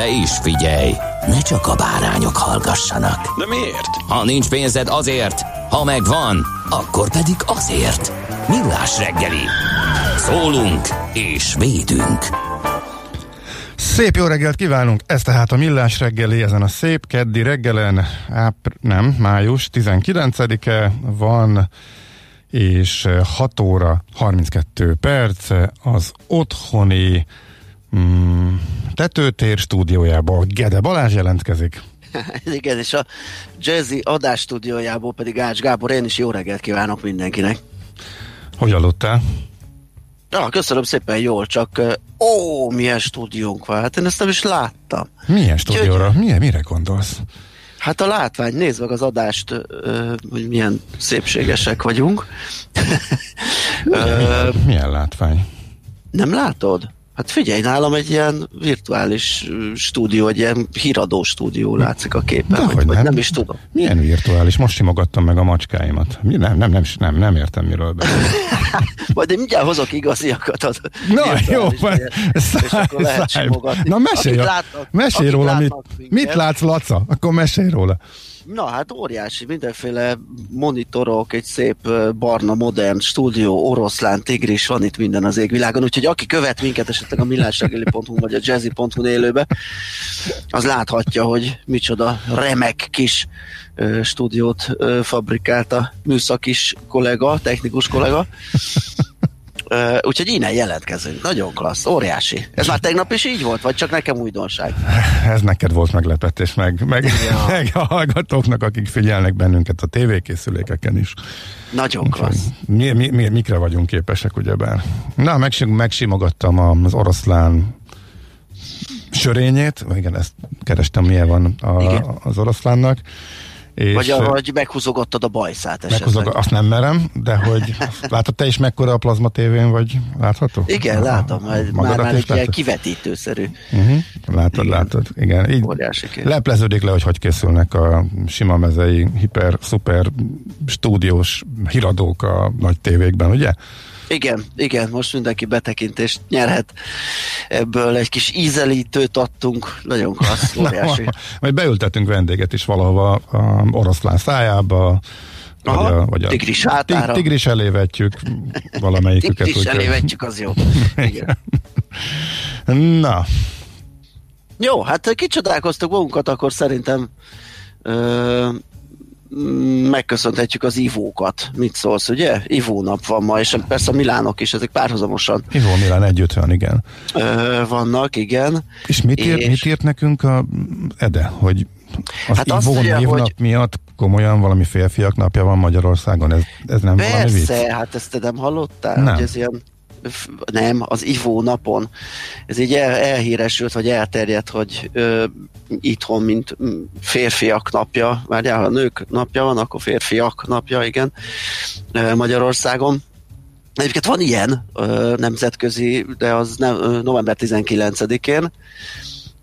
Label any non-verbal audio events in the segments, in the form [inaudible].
De is figyelj, ne csak a bárányok hallgassanak. De miért? Ha nincs pénzed azért, ha megvan, akkor pedig azért. Millás reggeli. Szólunk és védünk. Szép jó reggelt kívánunk! Ez tehát a Millás reggeli ezen a szép keddi reggelen, ápr, nem, május 19-e van, és 6 óra 32 perc az otthoni mm, tetőtér stúdiójából Gede Balázs jelentkezik. [laughs] Igen, és a Jazzy adás stúdiójából pedig Ács Gábor, én is jó reggelt kívánok mindenkinek. Hogy aludtál? Ja, köszönöm szépen, jól, csak ó, milyen stúdiónk van, hát én ezt nem is láttam. Milyen stúdióra? Milyen, mire gondolsz? Hát a látvány, nézd meg az adást, hogy milyen szépségesek vagyunk. Milyen, [laughs] milyen látvány? Nem látod? Hát figyelj, nálam egy ilyen virtuális stúdió, egy ilyen híradó stúdió látszik a képen, De hogy nem. nem is tudom. Milyen virtuális? Most simogattam meg a macskáimat. Mi? Nem, nem, nem, nem, nem értem, miről beszél. [laughs] Majd én mindjárt hozok igaziakat. Az Na, jó, simogatni. Na mesélj, a- látnak- mesélj róla, mit, minket. mit látsz, Laca? Akkor mesélj róla. Na hát óriási, mindenféle monitorok, egy szép barna, modern stúdió, oroszlán, tigris, van itt minden az égvilágon, úgyhogy aki követ minket esetleg a millásregeli.hu vagy a jazzy.hu élőbe, az láthatja, hogy micsoda remek kis stúdiót fabrikált a műszakis kollega, technikus kollega. Ö, úgyhogy innen jelentkezünk. Nagyon klassz, óriási. Ez már tegnap is így volt, vagy csak nekem újdonság? Ez neked volt meglepetés, meg, meg, Ja. [laughs] meg a hallgatóknak, akik figyelnek bennünket a tévékészülékeken is. Nagyon klassz. Mi, mi, mi, mikre vagyunk képesek, ugyebár? Na, megsim, megsimogattam az oroszlán sörényét, igen, ezt kerestem, milyen van a, Igen. az oroszlánnak. És Vagy, a, vagy meghúzogottad a bajszát esetleg. meghozok, azt nem merem, de hogy [laughs] látod te is mekkora a plazma tévén, vagy látható? Igen, látom, már, már egy ilyen kivetítőszerű. Uh-huh. Látod, Igen. látod. Igen, így lepleződik le, hogy hogy készülnek a sima mezei, hiper, szuper stúdiós híradók a nagy tévékben, ugye? Igen, igen, most mindenki betekintést nyerhet. Ebből egy kis ízelítőt adtunk. Nagyon klassz, [laughs] óriási. Na, majd beültetünk vendéget is valahova a oroszlán szájába, Aha, vagy a, vagy a tigris hátára. Tig, tigris elé vetjük valamelyiküket. [laughs] Tigris elé vetjük, az jó. [laughs] Igen. Na, Jó, hát kicsodálkoztuk magunkat, akkor szerintem ö, megköszönhetjük az ivókat. Mit szólsz, ugye? Ivónap van ma, és persze a Milánok is, ezek párhuzamosan Ivó Milán együtt van, igen. ö, vannak, igen. És mit, ír, És- mit írt nekünk a Ede, hogy az Hát azt Ivó írja, névnap hogy- miatt komolyan valami férfiak napja van Magyarországon? Ez, ez nem valami vicc? Persze, hát ezt te nem hallottál, Nem. hogy ez ilyen nem, az ivó napon. Ez így el, elhíresült, vagy elterjedt, hogy ö, itthon, mint férfiak napja, várjál, ha nők napja van, akkor férfiak napja, igen, Magyarországon. Egyébként van ilyen ö, nemzetközi, de az nem, november 19-én,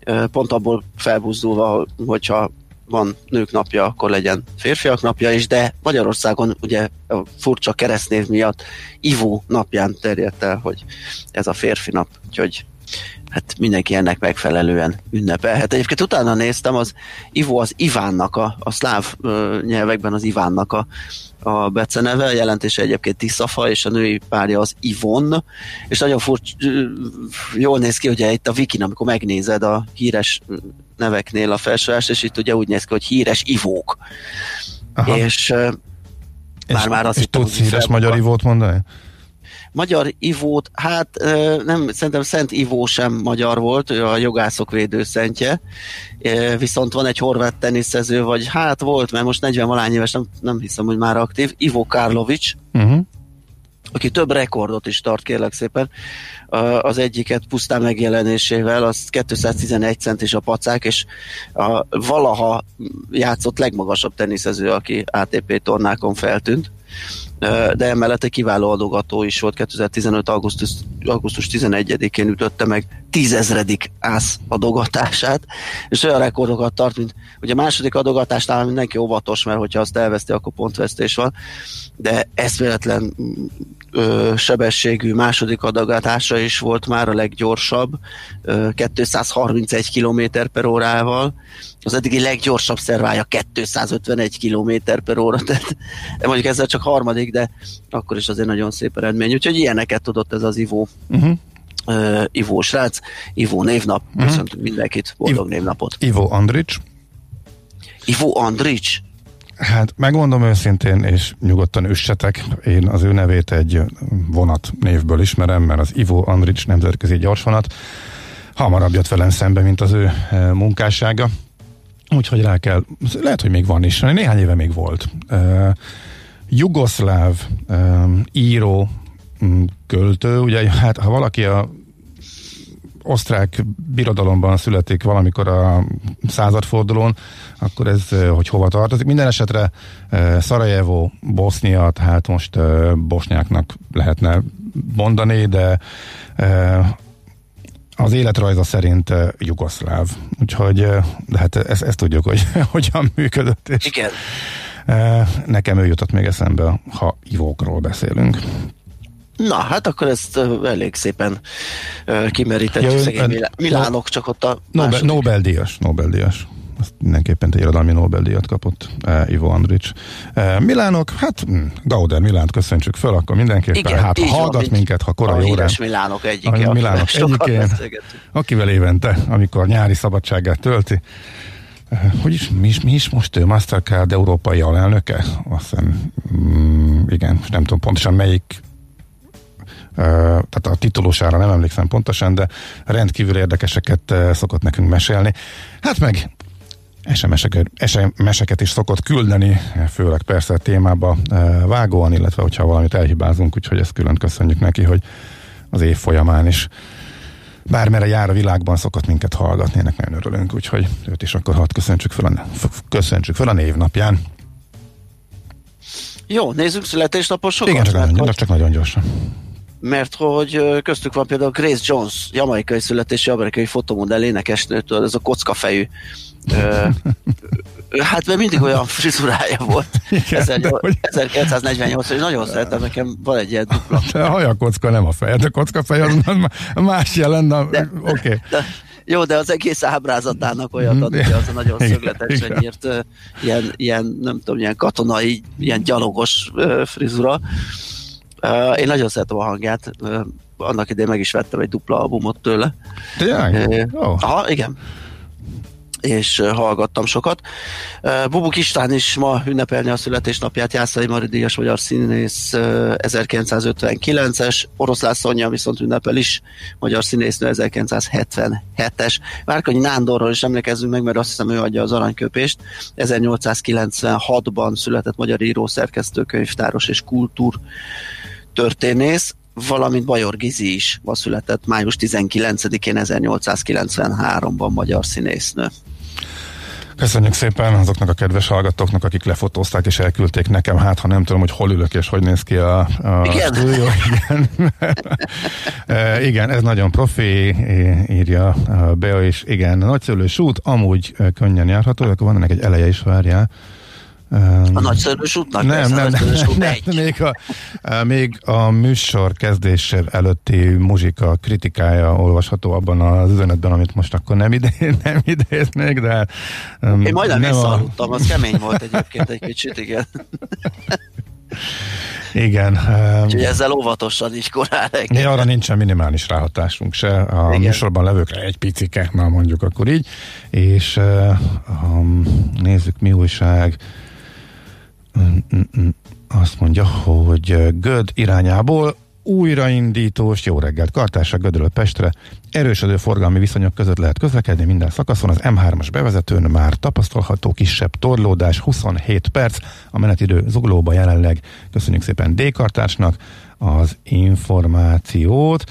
ö, pont abból felbuzdulva, hogyha van nők napja, akkor legyen férfiak napja is, de Magyarországon ugye a furcsa keresztnév miatt Ivó napján terjedt el, hogy ez a férfi nap, úgyhogy hát mindenki ennek megfelelően ünnepel. Hát egyébként utána néztem, az Ivo az Ivánnak, a, a szláv ö, nyelvekben az Ivánnak a, a beceneve, a jelentése egyébként Tiszafa, és a női párja az Ivon, és nagyon furcsa, jól néz ki, ugye itt a Wikin, amikor megnézed a híres neveknél a felsorolást, és itt ugye úgy néz ki, hogy híres Ivók. Aha. És már-már azt és tudsz híres magyar Ivót mondani? Magyar Ivót, hát nem, szerintem Szent Ivó sem magyar volt, ő a jogászok védőszentje, viszont van egy horvát teniszező, vagy hát volt, mert most 40 valány éves, nem, nem hiszem, hogy már aktív, Ivo Karlovics, uh-huh. Aki több rekordot is tart, kérlek szépen. Az egyiket pusztán megjelenésével, az 211 centis a pacák, és a valaha játszott legmagasabb teniszező, aki ATP tornákon feltűnt de emellett egy kiváló adogató is volt 2015. augusztus, augusztus 11-én ütötte meg tízezredik ász adogatását, és olyan rekordokat tart, mint ugye a második adogatásnál mindenki óvatos, mert hogyha azt elveszti, akkor pontvesztés van, de eszméletlen ö, sebességű második adogatása is volt már a leggyorsabb, ö, 231 km per órával, az eddigi leggyorsabb szervája 251 km per óra, tehát [laughs] mondjuk ezzel csak harmadik, de akkor is azért nagyon szép eredmény. Úgyhogy ilyeneket tudott ez az Ivó. Uh-huh. Uh, Ivó srác, Ivó névnap, uh-huh. köszöntünk mindenkit, boldog Iv- névnapot. Ivó Andrics. Ivó Andrics? Hát megmondom őszintén, és nyugodtan üssetek, én az ő nevét egy vonat névből ismerem, mert az Ivo Andrics nemzetközi gyorsvonat hamarabb jött velem szembe, mint az ő munkássága. Úgyhogy rá kell, lehet, hogy még van is, néhány éve még volt. Uh, jugoszláv um, író, költő, ugye hát ha valaki a osztrák birodalomban születik valamikor a századfordulón, akkor ez, hogy hova tartozik. Minden esetre Szarajevo, Bosznia, tehát most bosnyáknak lehetne mondani, de az életrajza szerint uh, jugoszláv. Úgyhogy uh, de hát ezt, ezt tudjuk, hogy [laughs] hogyan működött. És, Igen. Uh, nekem ő jutott még eszembe, ha ivókról beszélünk. Na, hát akkor ezt elég szépen kimerítettük. Ja, szegény Milá- Milánok csak ott a Nobel, Nobel-díjas, Nobel-díjas azt mindenképpen egy irodalmi Nobel-díjat kapott uh, Ivo Andrics. Uh, Milánok, hát hm, Gauder Milánt köszöntsük föl, akkor mindenképpen, Igen, hát ha hallgat van, minket, ha korai órán. Milánok egyike. A Milánok egyikén, akivel évente, amikor nyári szabadságát tölti, uh, hogy is, mi is, mi is most ő Mastercard európai alelnöke? Azt hiszem, mm, igen, nem tudom pontosan melyik tehát a titulusára nem emlékszem pontosan, de rendkívül érdekeseket szokott nekünk mesélni. Hát meg SMS-eket, SMS-eket is szokott küldeni, főleg persze a témába vágóan, illetve hogyha valamit elhibázunk, úgyhogy ezt külön köszönjük neki, hogy az év folyamán is bármere jár a világban szokott minket hallgatni, ennek nagyon örülünk, úgyhogy őt is akkor hadd köszöntsük fel a, köszöntsük fel a névnapján. Jó, nézzük születésnaposokat. Igen, csak, nagyon, csak nagyon gyorsan mert hogy köztük van például Grace Jones, jamaikai születési amerikai fotomodell énekesnőtől, ez a kockafejű [laughs] hát mert mindig olyan frizurája volt. [laughs] Igen, 1948 és nagyon szeretem, nekem van egy ilyen dupla. De a hajakocka nem a fej, de kocka fej az más jelen, oké. Okay. Jó, de az egész ábrázatának olyat ad, hogy az a nagyon szögletesen nyírt, ilyen, ilyen, nem tudom, ilyen katonai, ilyen gyalogos frizura. Én nagyon szeretem a hangját, annak idején meg is vettem egy dupla albumot tőle. Tényleg? Oh. Aha, igen és hallgattam sokat. Bubuk István is ma ünnepelni a születésnapját, Jászai Mari Díjas magyar színész 1959-es, Oroszlán Szonya viszont ünnepel is, magyar színésznő 1977-es. Várkonyi Nándorról is emlékezzünk meg, mert azt hiszem ő adja az aranyköpést. 1896-ban született magyar író, szerkesztő, könyvtáros és kultúr történész valamint Bajor Gizi is ma született május 19-én 1893-ban magyar színésznő. Köszönjük szépen azoknak a kedves hallgatóknak, akik lefotózták és elküldték nekem, hát ha nem tudom, hogy hol ülök és hogy néz ki a, a igen. stúdió. Igen. [laughs] e, igen, ez nagyon profi, írja a Bea is. Igen, nagyszülős út, amúgy könnyen járható, akkor van ennek egy eleje is, várjál. A nagyszörös útnak? Nem, persze, nem, nem, út nem, még, a, még a műsor kezdése előtti muzsika kritikája olvasható abban az üzenetben, amit most akkor nem, ide, [laughs] nem idéznék, de um, Én majdnem nem a, visszaaludtam, az kemény volt egyébként egy kicsit, igen. [laughs] igen, Úgyhogy ezzel óvatosan is korán reggel. arra nincsen minimális ráhatásunk se, a Igen. műsorban levőkre egy picike, már mondjuk akkor így, és um, nézzük mi újság. Azt mondja, hogy Göd irányából újraindítós, jó reggelt, Kartásra Gödről Pestre, erősödő forgalmi viszonyok között lehet közlekedni minden szakaszon, az M3-as bevezetőn már tapasztalható kisebb torlódás, 27 perc, a menetidő zuglóba jelenleg. Köszönjük szépen D-kartásnak az információt,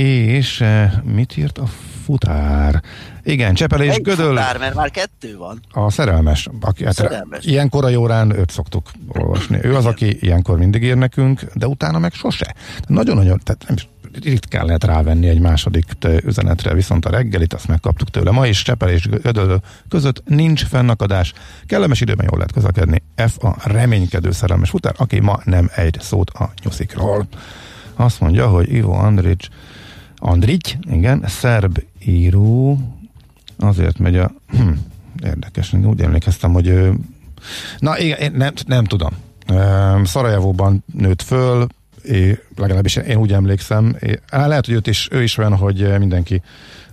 és eh, mit írt a futár? Igen, Csepelés Egy Gödöl. futár, mert már kettő van. A szerelmes. Aki, hát Szerelmes. Ilyen korai órán őt szoktuk olvasni. Ő az, aki ilyenkor mindig ír nekünk, de utána meg sose. Nagyon-nagyon, tehát nem is ritkán lehet rávenni egy második te- üzenetre, viszont a reggelit azt megkaptuk tőle. Ma is Csepel és Gödöllő között nincs fennakadás. Kellemes időben jól lehet közlekedni. F a reménykedő szerelmes futár, aki ma nem egy szót a nyuszikról. Azt mondja, hogy Ivo Andrić Andrić, igen, szerb író, azért megy a... Hm, [clears throat] érdekes, úgy emlékeztem, hogy ő... Na, igen, nem, nem tudom. Szarajevóban nőtt föl, é, legalábbis én úgy emlékszem. É, lehet, hogy őt is, ő is olyan, hogy mindenki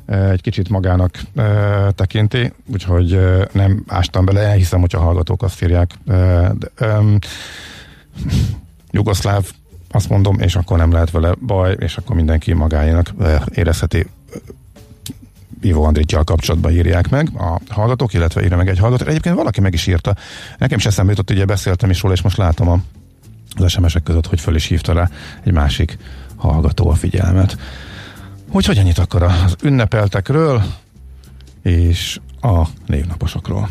egy kicsit magának e, tekinti, úgyhogy e, nem ástam bele, elhiszem, hogyha a hallgatók azt írják. E, de, e, [clears throat] jugoszláv, azt mondom, és akkor nem lehet vele baj, és akkor mindenki magáénak érezheti Ivo Andritjal kapcsolatban írják meg a hallgatók, illetve írja meg egy hallgató. Egyébként valaki meg is írta. Nekem is eszembe jutott, ugye beszéltem is róla, és most látom a, az SMS-ek között, hogy föl is hívta rá egy másik hallgató a figyelmet. Úgyhogy ennyit akkor az ünnepeltekről és a névnaposokról.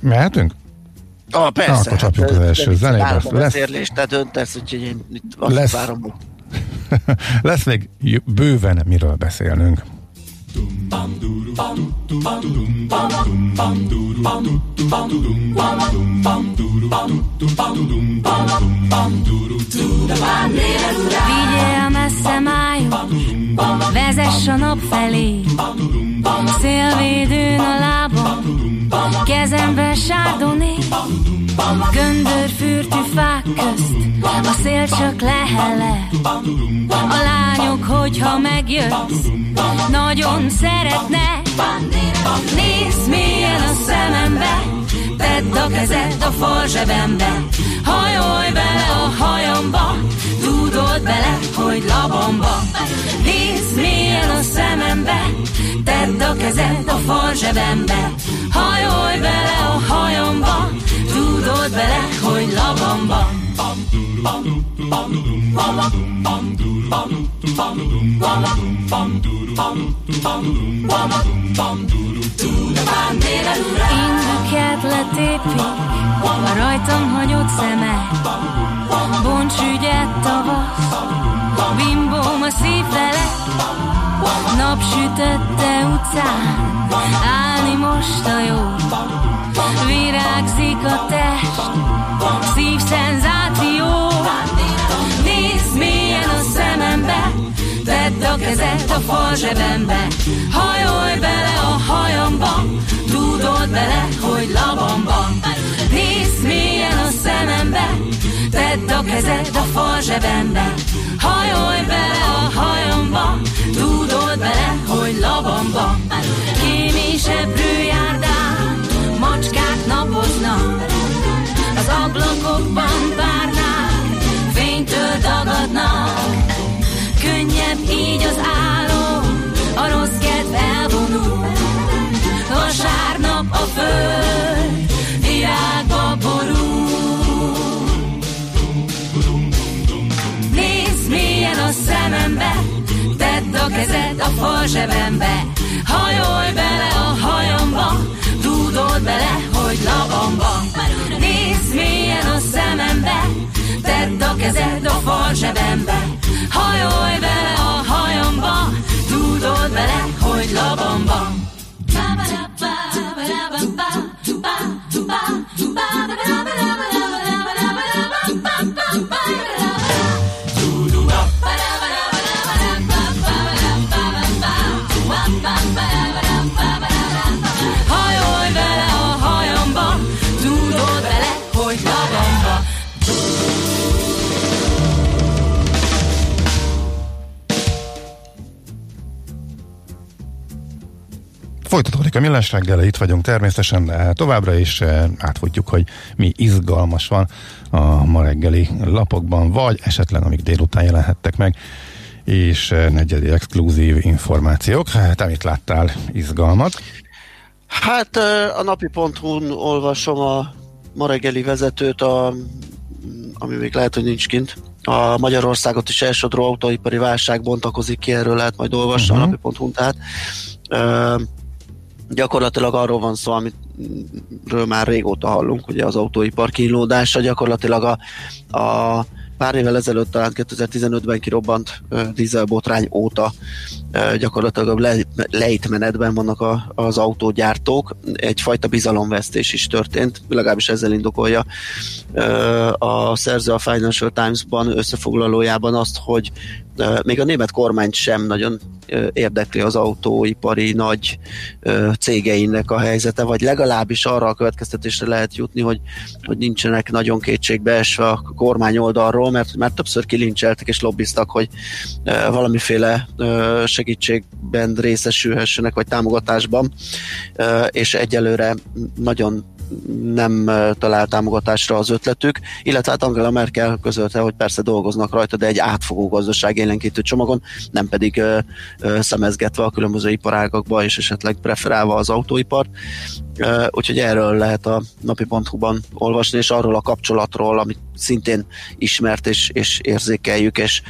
Mehetünk? Ah, persze. Na, akkor csapjuk az hát, első de- zenébe. várom a Lesz- beszélést, te döntesz, úgyhogy én itt azt Lesz. várom, [laughs] Lesz még bőven miről beszélnünk. Vigyél messze májuk, vezess a nap felé. Szélvédőn a lábam, kezemben sárdoné. Göndörfürtű fák közt, a szél csak lehele. A lányok, hogyha megjössz, nagyon szeretnek. Nézd mélyen a szemembe, tedd a kezed a fal zsebembe. Hajolj bele a hajamba, tudod bele, hogy labamba. Nézd mélyen a szemembe, tedd a kezed a fal zsebembe. Hajolj bele a hajamba, tudod bele, hogy labamba. Indüket letépik, a rajtam hagyott szeme. Bonts ügyet tavasz, bimbóm a szív fele. Napsütötte utcán, állni most a jó. Virágzik a test, szív szenzáció. Nézd mélyen a szemembe, tedd a kezed a fal zsebembe. Hajolj bele a hajamba, tudod bele, hogy labamba. Nézd mélyen a szemembe, tedd a kezed a fal zsebembe. Hajolj bele a hajamba, tudod bele, hogy labamba. Kémésebb járdán, macskák napoznak, az ablakokban párnák, fénytől dagadnak. Könnyebb így az álom, a rossz kedv elvonul. Vasárnap a föld virágba borul. Nézd mélyen a szemembe, tedd a kezed a fal zsebembe. Hajolj bele a hajamba, Rugdod bele, hogy labamba. Nézd milyen a szemembe Tedd a kezed a fal zsebembe. Hajolj bele a hajamba Tudod bele, hogy labamba. Ba-ba-da-ba, ba-ba-da-ba-ba, ba-ba-da-ba-ba Folytatódik a millás reggel, itt vagyunk természetesen, de továbbra is átfutjuk, hogy mi izgalmas van a ma reggeli lapokban, vagy esetleg amik délután jelenhettek meg, és negyedi exkluzív információk. Hát, amit láttál, izgalmat? Hát a napi.hu-n olvasom a ma reggeli vezetőt, a, ami még lehet, hogy nincs kint. A Magyarországot is elsodró autóipari válság bontakozik ki, erről lehet majd olvasni uh-huh. a mhm. napi.hu-n. Tehát gyakorlatilag arról van szó, amiről már régóta hallunk, ugye az autóipar kínlódása, gyakorlatilag a, a pár évvel ezelőtt, talán 2015-ben kirobbant dízelbotrány óta gyakorlatilag le, lejtmenetben vannak a, az autógyártók. Egyfajta bizalomvesztés is történt, legalábbis ezzel indokolja a szerző a Financial Times-ban összefoglalójában azt, hogy még a német kormányt sem nagyon érdekli az autóipari nagy cégeinek a helyzete, vagy legalábbis arra a következtetésre lehet jutni, hogy, hogy nincsenek nagyon kétségbeesve a kormány oldalról, mert már többször kilincseltek és lobbiztak, hogy valamiféle segítségben részesülhessenek, vagy támogatásban, és egyelőre nagyon nem talált támogatásra az ötletük, illetve hát Angela Merkel közölte, hogy persze dolgoznak rajta, de egy átfogó gazdaság élénkítő csomagon, nem pedig ö, ö, szemezgetve a különböző iparágakba, és esetleg preferálva az autóipart. Ö, úgyhogy erről lehet a napi.hu-ban olvasni, és arról a kapcsolatról, amit szintén ismert és, és érzékeljük, és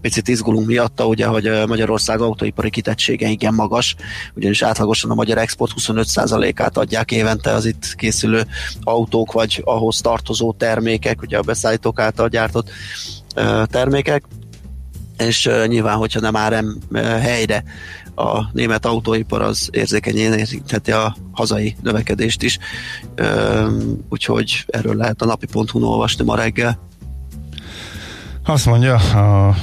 picit izgulunk miatta, ugye, hogy Magyarország autóipari kitettsége igen magas, ugyanis átlagosan a magyar export 25%-át adják évente az itt készülő autók, vagy ahhoz tartozó termékek, ugye a beszállítók által gyártott termékek, és nyilván, hogyha nem áll helyre a német autóipar, az érzékenyén érintheti a hazai növekedést is, úgyhogy erről lehet a napi.hu-n olvasni ma reggel. Azt mondja, a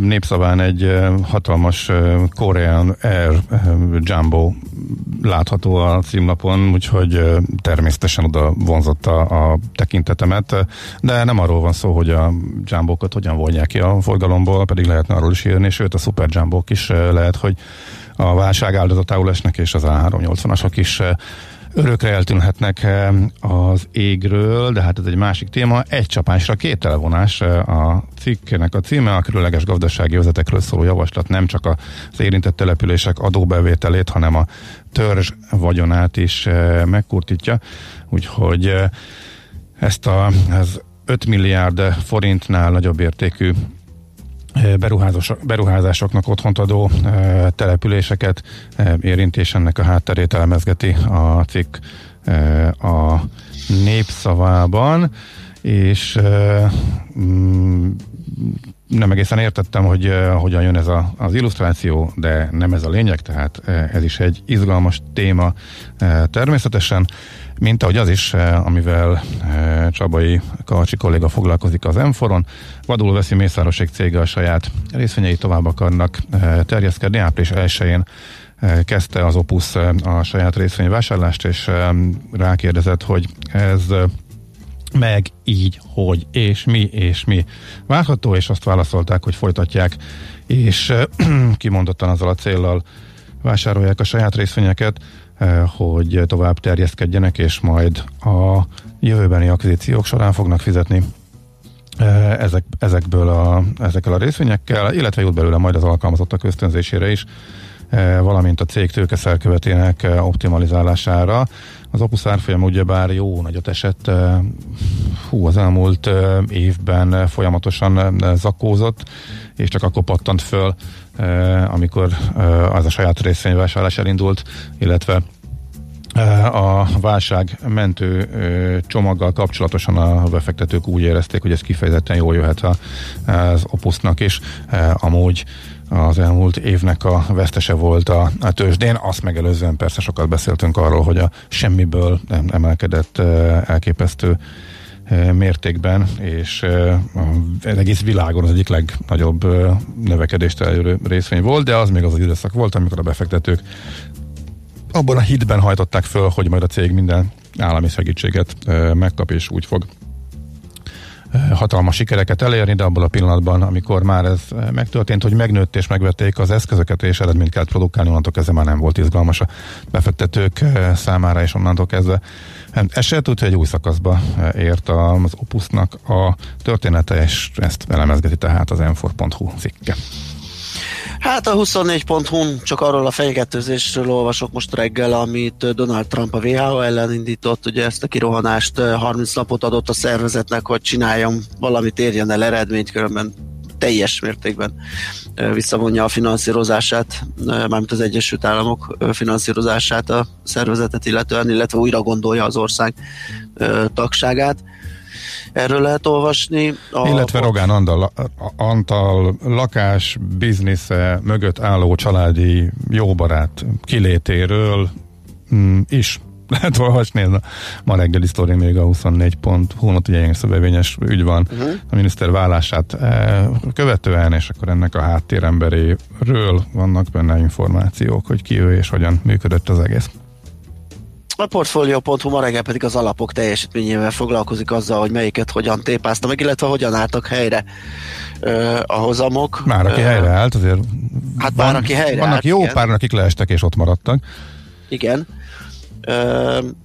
népszaván egy hatalmas Korean Air Jumbo látható a címlapon, úgyhogy természetesen oda vonzotta a tekintetemet, de nem arról van szó, hogy a Jumbo-kat hogyan vonják ki a forgalomból, pedig lehetne arról is írni, sőt a Super jumbo is lehet, hogy a válság áldozatául esnek, és az A380-asok is örökre eltűnhetnek eh, az égről, de hát ez egy másik téma. Egy csapásra két elvonás eh, a cikknek a címe, a különleges gazdasági övezetekről szóló javaslat nem csak az érintett települések adóbevételét, hanem a törzs vagyonát is eh, megkurtítja. Úgyhogy ezt a, az 5 milliárd forintnál nagyobb értékű beruházásoknak otthont adó településeket érintés ennek a hátterét elemezgeti a cikk a népszavában, és mm, nem egészen értettem, hogy hogyan jön ez a, az illusztráció, de nem ez a lényeg, tehát ez is egy izgalmas téma természetesen mint ahogy az is, eh, amivel eh, Csabai Karcsi kolléga foglalkozik az Enforon. Vadul veszi Mészároség cége a saját részvényei tovább akarnak eh, terjeszkedni. Április 1-én kezdte az Opus a saját részvényvásárlást, és rákérdezett, hogy ez meg így, hogy, és mi, és mi várható, és azt válaszolták, hogy folytatják, és [clears throat] kimondottan azzal a céllal vásárolják a saját részvényeket, hogy tovább terjeszkedjenek, és majd a jövőbeni akvizíciók során fognak fizetni eh, ezek, ezekből a, ezekkel a részvényekkel, illetve jut belőle majd az alkalmazottak ösztönzésére is, eh, valamint a cég tőkeszerkövetének optimalizálására. Az Opus árfolyam ugyebár jó nagyot esett, hú, az elmúlt évben folyamatosan zakózott, és csak akkor pattant föl amikor az a saját részvényvásárlás elindult, illetve a válság mentő csomaggal kapcsolatosan a befektetők úgy érezték, hogy ez kifejezetten jól jöhet az Opusnak is. Amúgy az elmúlt évnek a vesztese volt a, a tőzsdén, azt megelőzően persze sokat beszéltünk arról, hogy a semmiből emelkedett elképesztő mértékben, és az egész világon az egyik legnagyobb növekedést elérő részvény volt, de az még az az időszak volt, amikor a befektetők abban a hitben hajtották föl, hogy majd a cég minden állami segítséget megkap, és úgy fog hatalmas sikereket elérni, de abban a pillanatban, amikor már ez megtörtént, hogy megnőtt és megvették az eszközöket, és eredményt kellett produkálni, onnantól kezdve már nem volt izgalmas a befektetők számára, és onnantól kezdve eset, úgyhogy egy új szakaszba ért az Opusnak a története, és ezt elemezgeti tehát az m cikke. Hát a 24.hu csak arról a fenyegetőzésről olvasok most reggel, amit Donald Trump a WHO ellen indított, ugye ezt a kirohanást 30 napot adott a szervezetnek, hogy csináljon valamit, érjen el eredményt, különben teljes mértékben visszavonja a finanszírozását, mármint az Egyesült Államok finanszírozását a szervezetet illetően, illetve újra gondolja az ország tagságát erről lehet olvasni. A Illetve Rogán Antal, Antal lakás biznisze mögött álló családi jóbarát kilétéről mm, is [laughs] lehet olvasni, ez a ma reggeli sztori még a 24 pont hónap, ugye ilyen szövevényes ügy van uh-huh. a miniszter vállását e, követően, és akkor ennek a háttéremberéről vannak benne információk, hogy ki ő és hogyan működött az egész. A Portfolio.hu ma reggel pedig az alapok teljesítményével foglalkozik azzal, hogy melyiket hogyan tépázta meg, illetve hogyan álltak helyre ö, a hozamok. Már aki ö, helyre állt, azért hát van, már aki helyre vannak jó igen. pár, akik leestek és ott maradtak. Igen,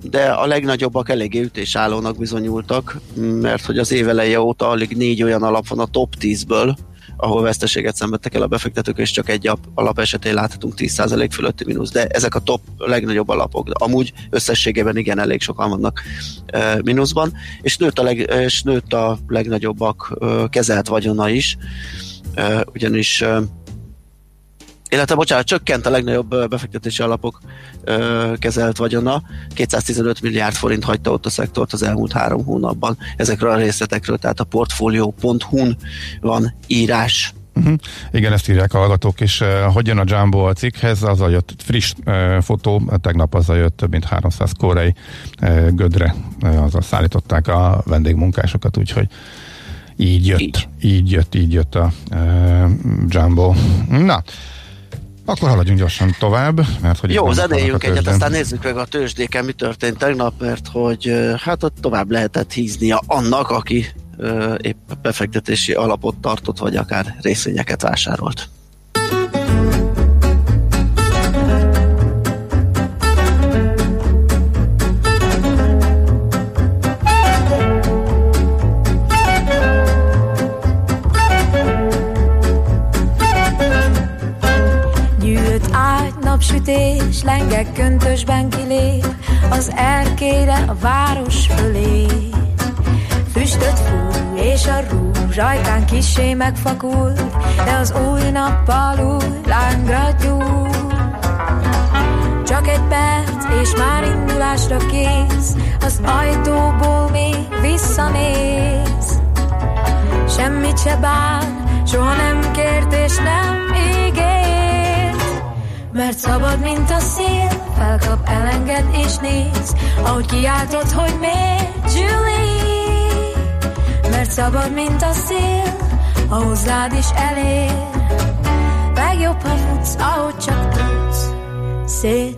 de a legnagyobbak eléggé ütésállónak bizonyultak, mert hogy az éveleje óta alig négy olyan alap van a top 10-ből, ahol veszteséget szenvedtek el a befektetők, és csak egy alap esetén láthatunk 10% fölötti mínusz, de ezek a top legnagyobb alapok. De amúgy összességében igen, elég sokan vannak e, mínuszban, és nőtt a, leg, és nőtt a legnagyobbak e, kezelt vagyona is, e, ugyanis e, illetve bocsánat, csökkent a legnagyobb befektetési alapok ö, kezelt vagyona. 215 milliárd forint hagyta ott a szektort az elmúlt három hónapban. Ezekről a részletekről, tehát a portfolio.hu-n van írás. Uh-huh. Igen, ezt írják a hallgatók is. Uh, hogy jön a Jumbo a cikkhez? Az a jött friss uh, fotó, tegnap az a jött több mint 300 korei uh, gödre, uh, azzal szállították a vendégmunkásokat, úgyhogy így jött, így, így jött, így jött a uh, Jumbo. Na, akkor haladjunk gyorsan tovább, mert hogy Jó, zenéljünk egyet, aztán nézzük meg a tőzsdéken, mi történt tegnap, mert hogy hát ott tovább lehetett híznia annak, aki épp befektetési alapot tartott, vagy akár részvényeket vásárolt. Napsütés, lengek köntösben kilép, az erkére a város fölé. Füstöt fúj, és a rúzs ajkán kisé megfakul, de az új nappal új lángra gyúl. Csak egy perc, és már indulásra kész, az ajtóból még visszanéz. Semmit se bán, soha nem kért és nem mert szabad, mint a szél, felkap, elenged és néz, ahogy kiáltott, hogy miért, Julie. Mert szabad, mint a szél, a hozzád is elér. Legjobb, ha futsz, ahogy csak tudsz, szét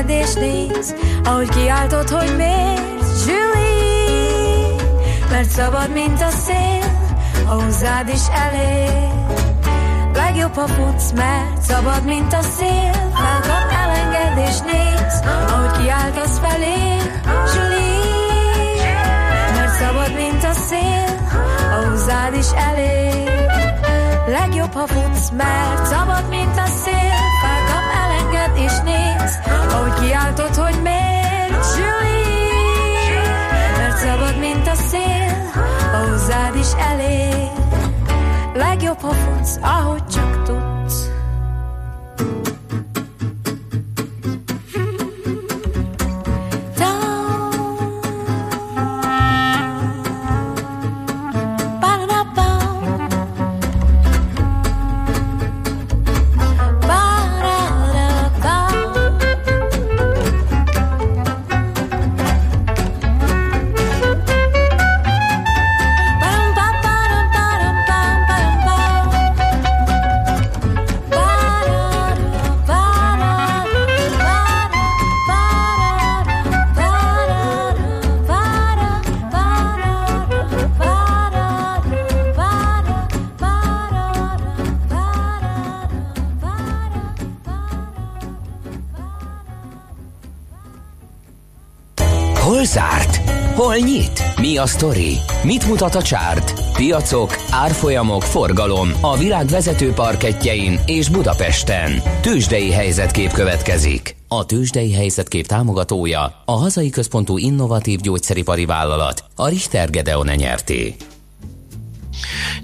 elengedés néz, ahogy kiáltod, hogy miért, Julie, mert szabad, mint a szél, a hozzád is elég. Legjobb, ha futsz, mert szabad, mint a szél, felkap elengedés néz, ahogy kiáltasz felé, Julie, mert szabad, mint a szél, a hozzád is elég. Legjobb, ha futsz, mert szabad, mint a szél, és néz, ahogy kiáltod, hogy miért, Julie, mert szabad, mint a szél, a hozzád is elég. Legjobb, ha futsz, ahogy csak Mi a sztori? Mit mutat a csárt? Piacok, árfolyamok, forgalom a világ vezető parketjein és Budapesten. Tősdei helyzetkép következik. A Tősdei helyzetkép támogatója a hazai központú innovatív gyógyszeripari vállalat, a Richter Gedeon nyerté.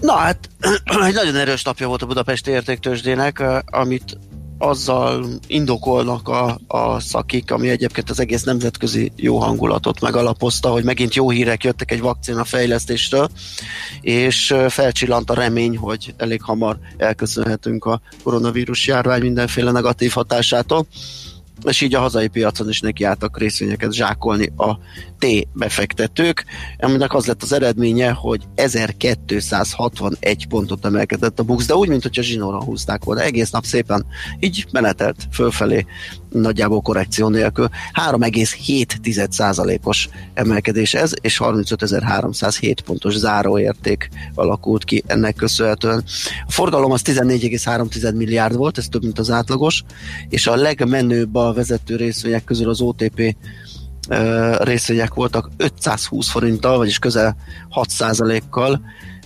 Na hát, [clears throat] egy nagyon erős napja volt a Budapesti Értéktősdének, amit azzal indokolnak a, a szakik, ami egyébként az egész nemzetközi jó hangulatot megalapozta, hogy megint jó hírek jöttek egy vakcina fejlesztésről, és felcsillant a remény, hogy elég hamar elköszönhetünk a koronavírus járvány mindenféle negatív hatásától. És így a hazai piacon is nekiálltak részvényeket zsákolni a T befektetők, aminek az lett az eredménye, hogy 1261 pontot emelkedett a BUX, de úgy, mint hogyha zsinóra húzták volna, egész nap szépen így menetelt fölfelé, nagyjából korrekció nélkül. 3,7%-os emelkedés ez, és 35.307 pontos záróérték alakult ki ennek köszönhetően. A forgalom az 14,3 milliárd volt, ez több, mint az átlagos, és a legmenőbb a vezető részvények közül az OTP részvények voltak 520 forinttal, vagyis közel 6%-kal,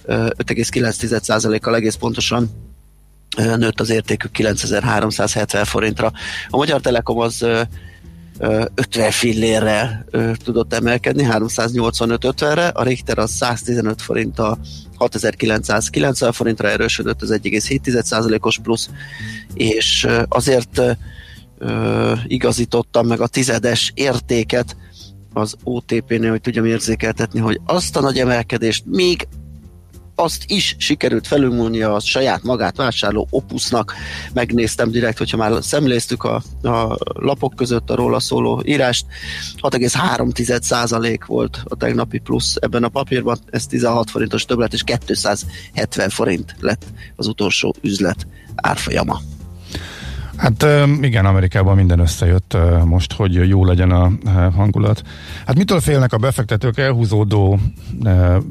5,9%-kal egész pontosan nőtt az értékük 9370 forintra. A Magyar Telekom az 50 fillérrel tudott emelkedni, 385-50-re, a Richter az 115 forinttal 6990 forintra erősödött, az 1,7%-os plusz, és azért igazítottam meg a tizedes értéket az OTP-nél, hogy tudjam érzékeltetni, hogy azt a nagy emelkedést még azt is sikerült felülmúlnia a saját magát vásárló opusznak. Megnéztem direkt, hogyha már szemléztük a, a lapok között a róla szóló írást. 6,3% volt a tegnapi plusz ebben a papírban, ez 16 forintos többlet, és 270 forint lett az utolsó üzlet árfolyama. Hát igen, Amerikában minden összejött most, hogy jó legyen a hangulat. Hát mitől félnek a befektetők elhúzódó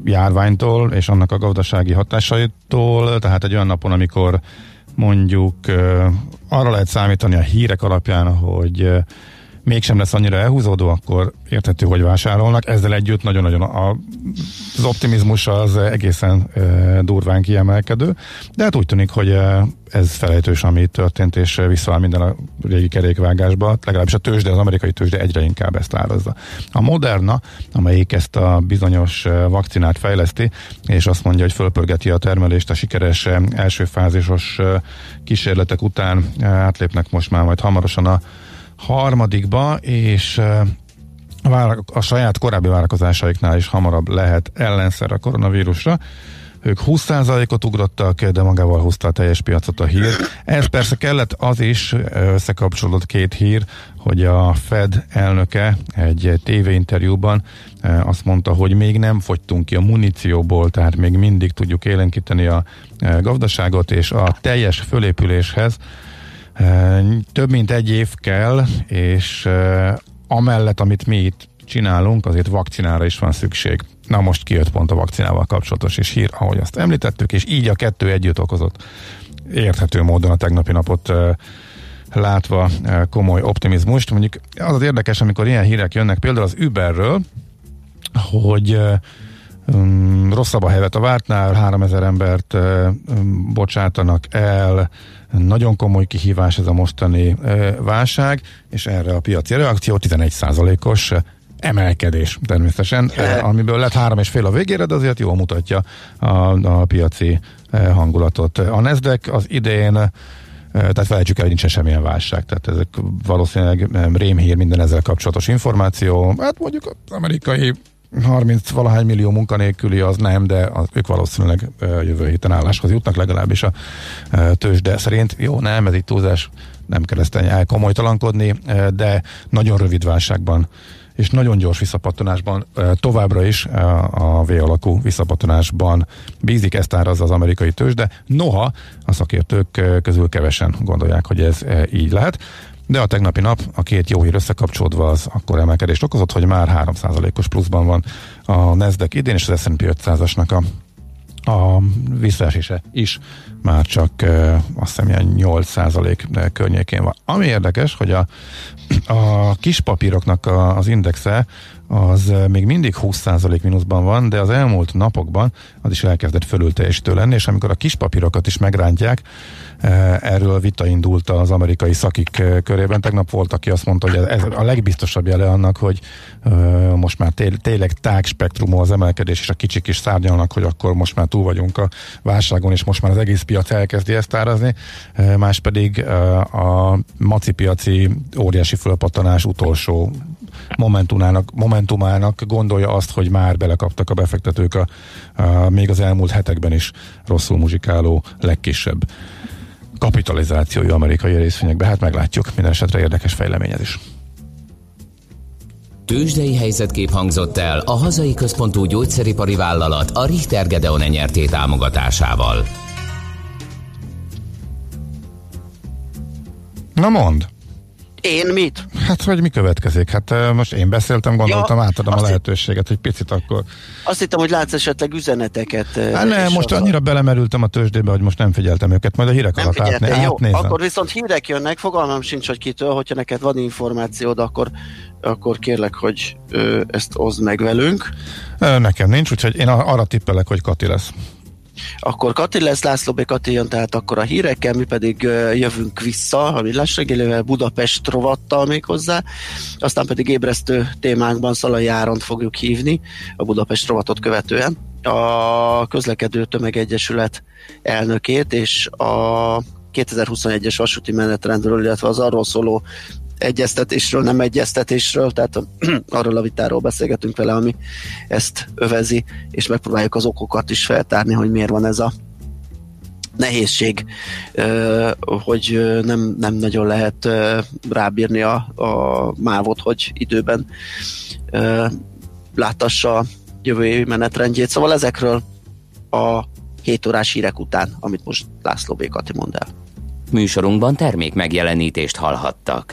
járványtól és annak a gazdasági hatásaitól, tehát egy olyan napon, amikor mondjuk arra lehet számítani a hírek alapján, hogy mégsem lesz annyira elhúzódó, akkor érthető, hogy vásárolnak. Ezzel együtt nagyon-nagyon a, az optimizmus az egészen e, durván kiemelkedő, de hát úgy tűnik, hogy ez felejtős, ami történt, és visszaáll minden a régi kerékvágásba, legalábbis a tőzsde, az amerikai tőzsde egyre inkább ezt árazza. A Moderna, amelyik ezt a bizonyos vakcinát fejleszti, és azt mondja, hogy fölpörgeti a termelést a sikeres első fázisos kísérletek után, átlépnek most már majd hamarosan a harmadikba, és a, saját korábbi várakozásaiknál is hamarabb lehet ellenszer a koronavírusra. Ők 20%-ot ugrottak, de magával hozta a teljes piacot a hír. Ez persze kellett az is, összekapcsolódott két hír, hogy a Fed elnöke egy tévéinterjúban azt mondta, hogy még nem fogytunk ki a munícióból, tehát még mindig tudjuk élenkíteni a gazdaságot, és a teljes fölépüléshez Több mint egy év kell, és amellett, amit mi itt csinálunk, azért vakcinára is van szükség. Na most kijött pont a vakcinával kapcsolatos is hír, ahogy azt említettük, és így a kettő együtt okozott érthető módon a tegnapi napot látva komoly optimizmust. Mondjuk az az érdekes, amikor ilyen hírek jönnek, például az Uberről, hogy um, rosszabb a helyzet a vártnál, 3000 embert um, bocsátanak el, nagyon komoly kihívás ez a mostani válság, és erre a piaci reakció 11%-os emelkedés természetesen, amiből lett három és fél a végére, de azért jól mutatja a, a piaci hangulatot. A Nasdaq az idén tehát felejtsük el, hogy nincsen semmilyen válság. Tehát ezek valószínűleg rémhír minden ezzel kapcsolatos információ. Hát mondjuk az amerikai 30 valahány millió munkanélküli az nem, de az, ők valószínűleg jövő héten álláshoz jutnak, legalábbis a tőzsde szerint. Jó, nem, ez itt túlzás, nem kell ezt elkomolytalankodni, de nagyon rövid válságban és nagyon gyors visszapattanásban továbbra is a V alakú visszapattanásban bízik, ezt árazza az amerikai tőzsde. Noha a szakértők közül kevesen gondolják, hogy ez így lehet. De a tegnapi nap a két jó hír összekapcsolódva az akkor emelkedést okozott, hogy már 3%-os pluszban van a Nasdaq idén, és az S&P 500-asnak a a visszaesése is már csak uh, azt hiszem ilyen 8% környékén van. Ami érdekes, hogy a, a kis papíroknak a, az indexe az még mindig 20% mínuszban van, de az elmúlt napokban az is elkezdett fölülteljesítő lenni, és amikor a kis papírokat is megrántják, Eh, erről vita indult az amerikai szakik eh, körében. Tegnap volt, aki azt mondta, hogy ez a legbiztosabb jele annak, hogy eh, most már tényleg tág spektrumú az emelkedés, és a kicsik is szárnyalnak, hogy akkor most már túl vagyunk a válságon, és most már az egész piac elkezdi ezt árazni. Más pedig a maci piaci óriási fölpattanás utolsó momentumának, momentumának gondolja azt, hogy már belekaptak a befektetők a, a még az elmúlt hetekben is rosszul muzsikáló legkisebb kapitalizációja amerikai részvényekbe. Hát meglátjuk, minden esetre érdekes fejlemény ez is. Tőzsdei helyzetkép hangzott el a hazai központú gyógyszeripari vállalat a Richter Gedeon nyerté támogatásával. Na mond! Én mit? Hát, hogy mi következik? Hát most én beszéltem, gondoltam, ja, átadom a lehetőséget, hogy picit akkor... Azt hittem, hogy látsz esetleg üzeneteket. Hát nem, most annyira a... belemerültem a tőzsdébe, hogy most nem figyeltem őket, majd a hírek nem alatt átné, jó, átnézem. Akkor viszont hírek jönnek, fogalmam sincs, hogy kitől, hogyha neked van információd, akkor, akkor kérlek, hogy ö, ezt oszd meg velünk. Nekem nincs, úgyhogy én arra tippelek, hogy Kati lesz. Akkor Kati lesz, László B. Kati jön, tehát akkor a hírekkel, mi pedig jövünk vissza a villás reggelővel, Budapest rovattal még hozzá, aztán pedig ébresztő témánkban Szalai Áront fogjuk hívni a Budapest rovatot követően a közlekedő tömegegyesület elnökét és a 2021-es vasúti menetrendről, illetve az arról szóló egyeztetésről, nem egyeztetésről, tehát [clears throat] arról a vitáról beszélgetünk vele, ami ezt övezi, és megpróbáljuk az okokat is feltárni, hogy miért van ez a nehézség, hogy nem, nem nagyon lehet rábírni a, a mávot, hogy időben látassa jövő évi menetrendjét. Szóval ezekről a 7 órás hírek után, amit most László Békati mond el. Műsorunkban termék megjelenítést hallhattak.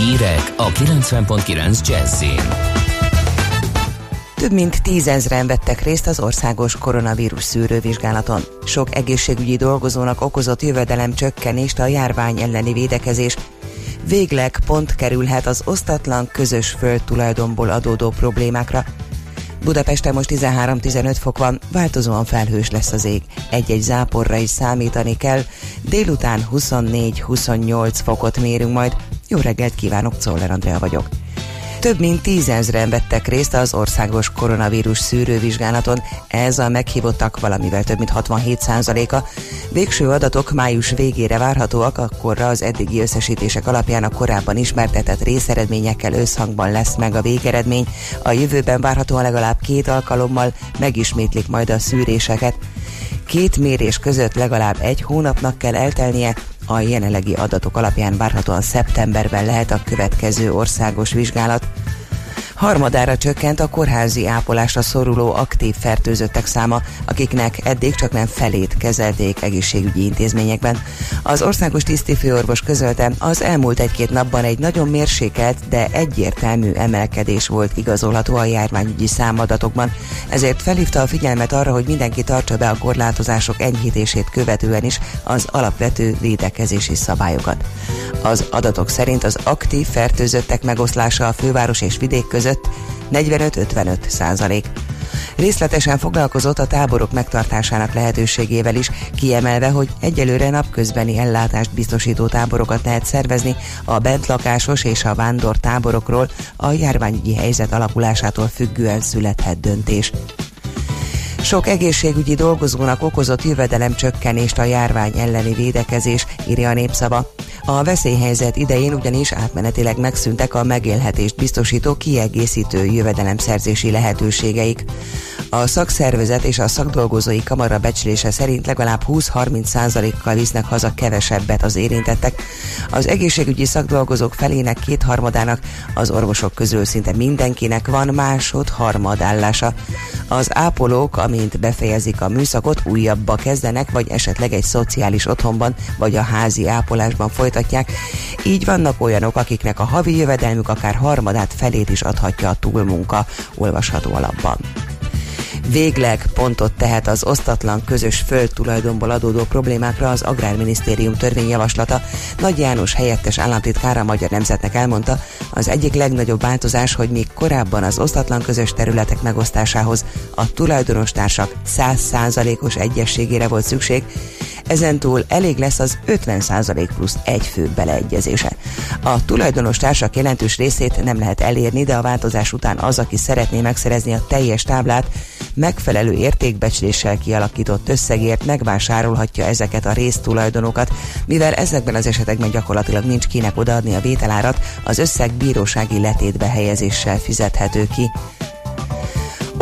Hírek a 90.9 Jazzin. Több mint tízezren vettek részt az országos koronavírus szűrővizsgálaton. Sok egészségügyi dolgozónak okozott jövedelem csökkenést a járvány elleni védekezés. Végleg pont kerülhet az osztatlan közös földtulajdonból adódó problémákra. Budapesten most 13-15 fok van, változóan felhős lesz az ég. Egy-egy záporra is számítani kell, délután 24-28 fokot mérünk majd. Jó reggelt kívánok, Czoller Andrea vagyok. Több mint tízezren vettek részt az országos koronavírus szűrővizsgálaton, ez a meghívottak valamivel több mint 67 a Végső adatok május végére várhatóak, akkorra az eddigi összesítések alapján a korábban ismertetett részeredményekkel összhangban lesz meg a végeredmény. A jövőben várhatóan legalább két alkalommal megismétlik majd a szűréseket. Két mérés között legalább egy hónapnak kell eltelnie, a jelenlegi adatok alapján várhatóan szeptemberben lehet a következő országos vizsgálat. Harmadára csökkent a kórházi ápolásra szoruló aktív fertőzöttek száma, akiknek eddig csak nem felét kezelték egészségügyi intézményekben. Az országos tisztifőorvos közölte, az elmúlt egy-két napban egy nagyon mérsékelt, de egyértelmű emelkedés volt igazolható a járványügyi számadatokban, ezért felhívta a figyelmet arra, hogy mindenki tartsa be a korlátozások enyhítését követően is az alapvető védekezési szabályokat. Az adatok szerint az aktív fertőzöttek megoszlása a főváros és vidék között között 45-55 százalék. Részletesen foglalkozott a táborok megtartásának lehetőségével is, kiemelve, hogy egyelőre napközbeni ellátást biztosító táborokat lehet szervezni, a bentlakásos és a vándor táborokról a járványügyi helyzet alakulásától függően születhet döntés. Sok egészségügyi dolgozónak okozott jövedelemcsökkenést a járvány elleni védekezés, írja a népszava. A veszélyhelyzet idején ugyanis átmenetileg megszűntek a megélhetést biztosító kiegészítő jövedelemszerzési lehetőségeik. A szakszervezet és a szakdolgozói kamara becslése szerint legalább 20-30%-kal visznek haza kevesebbet az érintettek. Az egészségügyi szakdolgozók felének kétharmadának, az orvosok közül szinte mindenkinek van másod harmad állása. Az ápolók, amint befejezik a műszakot, újabbba kezdenek, vagy esetleg egy szociális otthonban, vagy a házi ápolásban folytatják. Így vannak olyanok, akiknek a havi jövedelmük akár harmadát felét is adhatja a túlmunka, olvasható alapban. Végleg pontot tehet az osztatlan közös földtulajdonból adódó problémákra az Agrárminisztérium törvényjavaslata. Nagy János helyettes államtitkára a Magyar Nemzetnek elmondta, az egyik legnagyobb változás, hogy míg korábban az osztatlan közös területek megosztásához a tulajdonostársak 100%-os egyességére volt szükség, ezentúl elég lesz az 50% plusz egy fő beleegyezése. A tulajdonos társak jelentős részét nem lehet elérni, de a változás után az, aki szeretné megszerezni a teljes táblát, megfelelő értékbecsléssel kialakított összegért megvásárolhatja ezeket a résztulajdonokat, mivel ezekben az esetekben gyakorlatilag nincs kinek odaadni a vételárat, az összeg bírósági letétbe helyezéssel fizethető ki.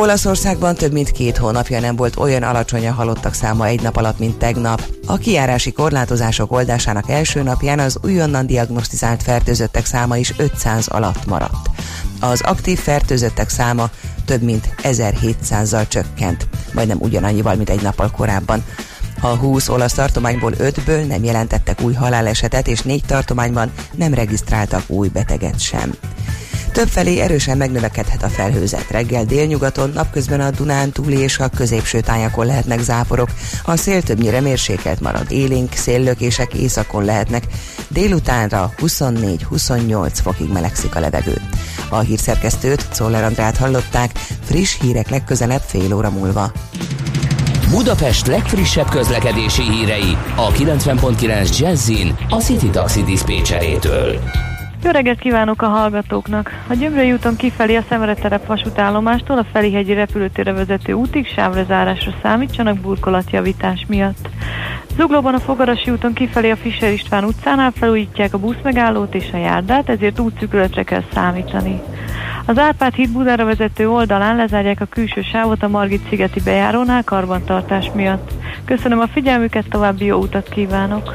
Olaszországban több mint két hónapja nem volt olyan alacsony a halottak száma egy nap alatt, mint tegnap. A kiárási korlátozások oldásának első napján az újonnan diagnosztizált fertőzöttek száma is 500 alatt maradt. Az aktív fertőzöttek száma több mint 1700-zal csökkent, majdnem ugyanannyival, mint egy nappal korábban. A 20 olasz tartományból 5-ből nem jelentettek új halálesetet, és 4 tartományban nem regisztráltak új beteget sem. Többfelé erősen megnövekedhet a felhőzet. Reggel délnyugaton, napközben a Dunán túli és a középső tájakon lehetnek záporok. A szél többnyire mérsékelt marad. Élénk széllökések északon lehetnek. Délutánra 24-28 fokig melegszik a levegő. A hírszerkesztőt, Czoller Andrát hallották, friss hírek legközelebb fél óra múlva. Budapest legfrissebb közlekedési hírei a 90.9 Jazzin a City Taxi Dispécsejétől. Jó reggelt kívánok a hallgatóknak! A Gyömrői úton kifelé a Szemereterep vasútállomástól a Felihegyi repülőtérre vezető útig sávlezárásra számítsanak burkolatjavítás miatt. Zuglóban a Fogarasi úton kifelé a Fischer István utcánál felújítják a buszmegállót és a járdát, ezért útszükületre kell számítani. Az Árpád híd Budára vezető oldalán lezárják a külső sávot a Margit szigeti bejárónál karbantartás miatt. Köszönöm a figyelmüket, további jó utat kívánok!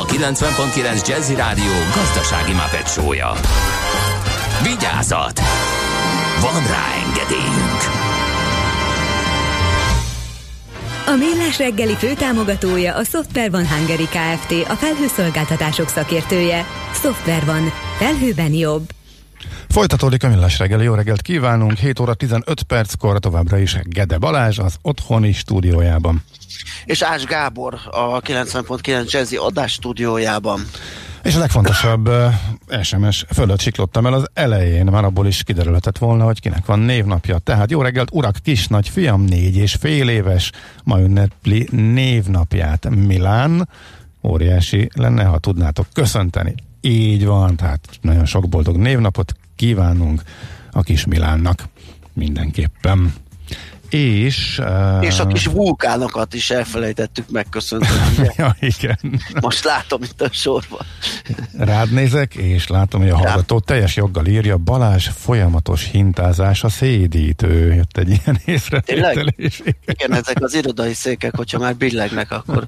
a 90.9 Jazzy Rádió gazdasági mapetsója. Vigyázat! Van rá engedélyünk! A Millás reggeli főtámogatója a Software One Hungary Kft. A felhőszolgáltatások szakértője. Software One. Felhőben jobb. Folytatódik a millás reggeli, jó reggelt kívánunk, 7 óra 15 perckor továbbra is Gede Balázs az otthoni stúdiójában. És Ás Gábor a 90.9 Jazzy adás stúdiójában. És a legfontosabb SMS fölött siklottam el az elején, már abból is kiderülhetett volna, hogy kinek van névnapja. Tehát jó reggelt, urak, kis nagy fiam, négy és fél éves, ma ünnepli névnapját. Milán, óriási lenne, ha tudnátok köszönteni. Így van, tehát nagyon sok boldog névnapot kívánunk a kis Milánnak mindenképpen. És, uh... És a kis vulkánokat is elfelejtettük megköszönteni. [laughs] ja, igen. Most látom itt a sorban. Rád nézek, és látom, hogy a hallgató teljes joggal írja, Balázs folyamatos hintázás a szédítő. Jött egy ilyen észrevételés. Igen, ezek az irodai székek, hogyha már billegnek, akkor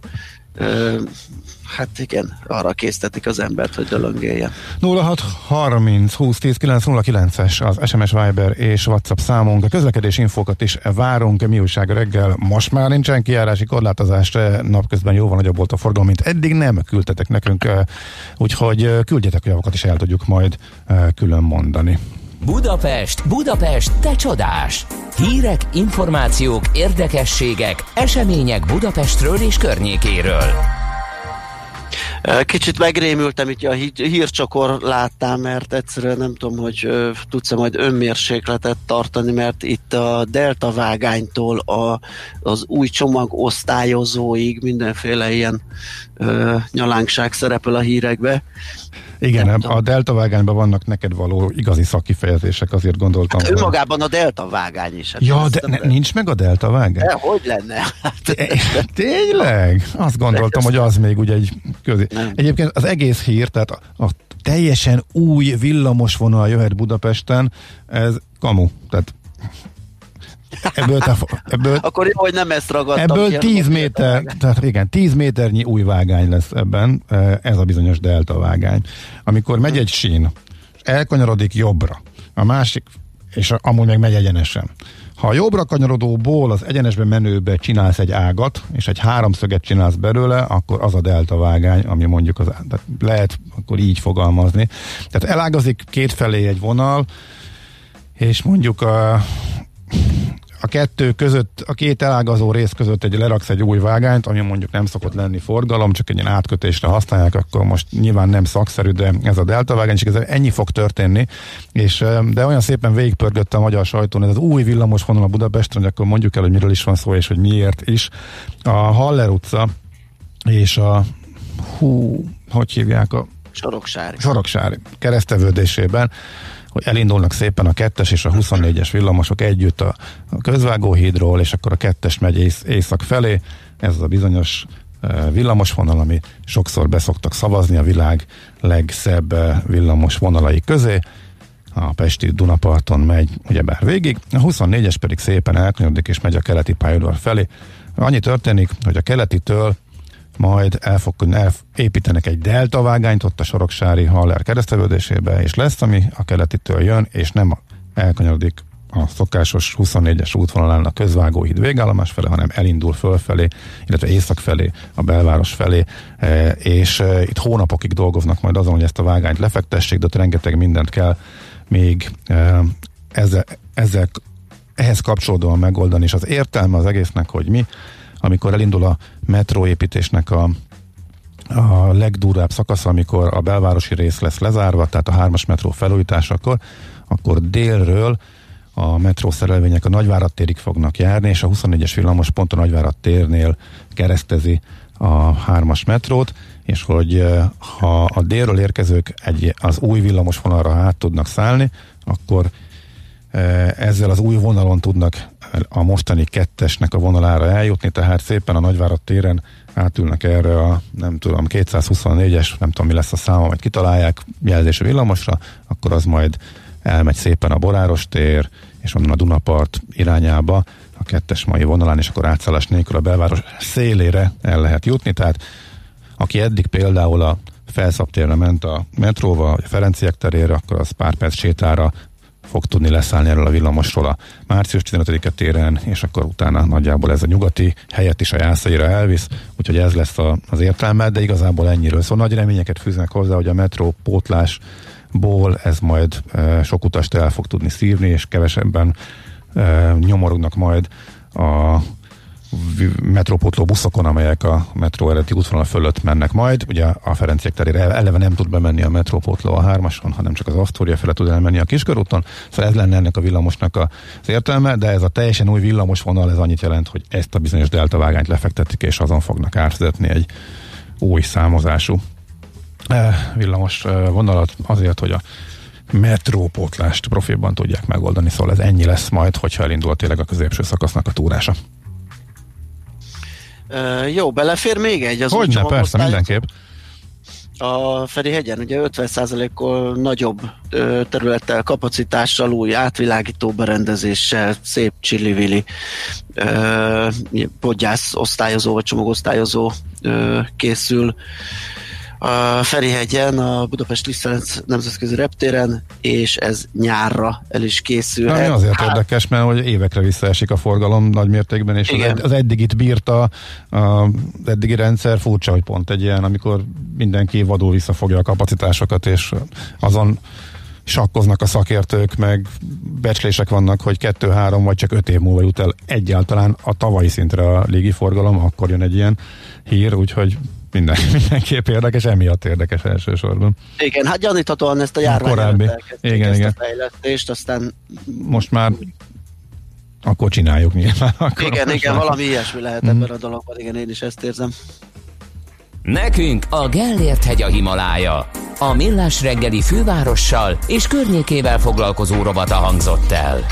hát igen, arra késztetik az embert, hogy dölöngéljen. 06 30 20 10 909 es az SMS Viber és WhatsApp számunk. A közlekedés infókat is várunk. Mi újság reggel? Most már nincsen kiárási korlátozás, napközben jóval nagyobb volt a forgalom, mint eddig nem küldtetek nekünk, úgyhogy küldjetek a javakat is el tudjuk majd külön mondani. Budapest, Budapest, te csodás! Hírek, információk, érdekességek, események Budapestről és környékéről. Kicsit megrémültem, itt a hírcsakor láttam, mert egyszerűen nem tudom, hogy tudsz-e majd önmérsékletet tartani, mert itt a delta vágánytól a, az új csomag osztályozóig mindenféle ilyen ö, nyalánkság szerepel a hírekbe. Igen, nem a delta vágányban vannak neked való igazi szakifejezések, azért gondoltam. Hát önmagában a delta vágány is. Hát ja, de ne, nincs meg a delta vágány? De, hogy lenne? Hát, Tényleg? Azt gondoltam, hogy az még ugye egy közé. Nem. Egyébként az egész hír, tehát a, a teljesen új villamos vonal jöhet Budapesten, ez kamu. Tehát Ebből, te, ebből, Akkor jó, hogy nem ezt ragadtam. Ebből 10 méter, tehát igen, 10 méternyi új vágány lesz ebben, e, ez a bizonyos delta vágány. Amikor megy egy sín, elkanyarodik jobbra, a másik, és amúgy meg megy egyenesen. Ha a jobbra kanyarodóból az egyenesbe menőbe csinálsz egy ágat, és egy háromszöget csinálsz belőle, akkor az a delta vágány, ami mondjuk az, tehát lehet akkor így fogalmazni. Tehát elágazik kétfelé egy vonal, és mondjuk a, a kettő között, a két elágazó rész között egy leraksz egy új vágányt, ami mondjuk nem szokott lenni forgalom, csak egy ilyen átkötésre használják, akkor most nyilván nem szakszerű, de ez a delta vágány, és ez ennyi fog történni, és de olyan szépen végigpörgött a magyar sajtón ez az új villamos vonal a Budapesten, hogy akkor mondjuk el, hogy miről is van szó, és hogy miért is. A Haller utca és a hú, hogy hívják a Soroksári. Soroksári keresztevődésében hogy elindulnak szépen a kettes és a 24-es villamosok együtt a, a közvágóhídról, és akkor a kettes megy ész, észak felé. Ez az a bizonyos e, villamos vonal, ami sokszor beszoktak szavazni a világ legszebb e, villamos vonalai közé. A Pesti Dunaparton megy ugyebár végig, a 24-es pedig szépen elkanyarodik és megy a keleti pályaudvar felé. Annyi történik, hogy a keletitől majd el fog, építenek egy delta vágányt ott a Soroksári Haller keresztevődésébe, és lesz, ami a keletitől jön, és nem elkanyarodik a szokásos 24-es útvonalán a közvágóhíd végállomás fele, hanem elindul fölfelé, illetve észak felé, a belváros felé, e, és e, itt hónapokig dolgoznak majd azon, hogy ezt a vágányt lefektessék, de ott rengeteg mindent kell még e, ezzel, ezzel ehhez kapcsolódóan megoldani, és az értelme az egésznek, hogy mi amikor elindul a metróépítésnek a a legdurvább szakasz, amikor a belvárosi rész lesz lezárva, tehát a hármas metró felújításakor, akkor délről a metró szerelvények a Nagyvárad térig fognak járni, és a 24-es villamos pont a Nagyvárad térnél keresztezi a hármas metrót, és hogy ha a délről érkezők egy, az új villamos vonalra át tudnak szállni, akkor ezzel az új vonalon tudnak a mostani kettesnek a vonalára eljutni, tehát szépen a Nagyvárad téren átülnek erre a, nem tudom, 224-es, nem tudom mi lesz a száma, majd kitalálják jelzésű villamosra, akkor az majd elmegy szépen a Boráros tér, és onnan a Dunapart irányába, a kettes mai vonalán, és akkor átszállás nélkül a belváros szélére el lehet jutni, tehát aki eddig például a felszabtérre ment a metróval, vagy a Ferenciek terére, akkor az pár perc sétára fog tudni leszállni erről a villamosról a március 15-e téren, és akkor utána nagyjából ez a nyugati helyet is a jászaira elvisz, úgyhogy ez lesz a, az értelme, de igazából ennyiről. Szóval nagy reményeket fűznek hozzá, hogy a metró pótlásból ez majd e, sok utast el fog tudni szívni, és kevesebben e, nyomorognak majd a metrópótló buszokon, amelyek a metró eredeti útvonal fölött mennek majd. Ugye a Ferenciek terére eleve nem tud bemenni a metrópótló a hármason, hanem csak az Asztória fele tud elmenni a Kiskörúton. Szóval ez lenne ennek a villamosnak az értelme, de ez a teljesen új villamos vonal, ez annyit jelent, hogy ezt a bizonyos delta vágányt lefektetik, és azon fognak átvezetni egy új számozású eh, villamos eh, vonalat azért, hogy a metrópótlást profilban tudják megoldani, szóval ez ennyi lesz majd, hogyha elindul tényleg a középső szakasznak a túrása. Uh, jó, belefér még egy az Hogyne, persze, mindenképp. A Ferihegyen ugye 50%-kal nagyobb ö, területtel, kapacitással, új átvilágító berendezéssel, szép csillivili podgyász osztályozó vagy csomagosztályozó ö, készül a Ferihegyen, a Budapest Lisztelenc nemzetközi reptéren, és ez nyárra el is készül. Na, azért hát... érdekes, mert hogy évekre visszaesik a forgalom nagy mértékben, és Igen. az, az eddigit bírta, az eddigi rendszer furcsa, hogy pont egy ilyen, amikor mindenki vadul visszafogja a kapacitásokat, és azon sakkoznak a szakértők, meg becslések vannak, hogy kettő-három vagy csak öt év múlva jut el egyáltalán a tavalyi szintre a légiforgalom, akkor jön egy ilyen hír, úgyhogy minden, [laughs] mindenképp érdekes, emiatt érdekes elsősorban. Igen, hát gyaníthatóan ezt a járvány Korábbi. Igen, ezt igen. a fejlesztést, aztán... Most már akkor csináljuk nyilván. [laughs] Akkor igen, igen, már... valami ilyesmi lehet mm. ebben a dologban, igen, én is ezt érzem. Nekünk a Gellért hegy a Himalája. A millás reggeli fővárossal és környékével foglalkozó robata hangzott el.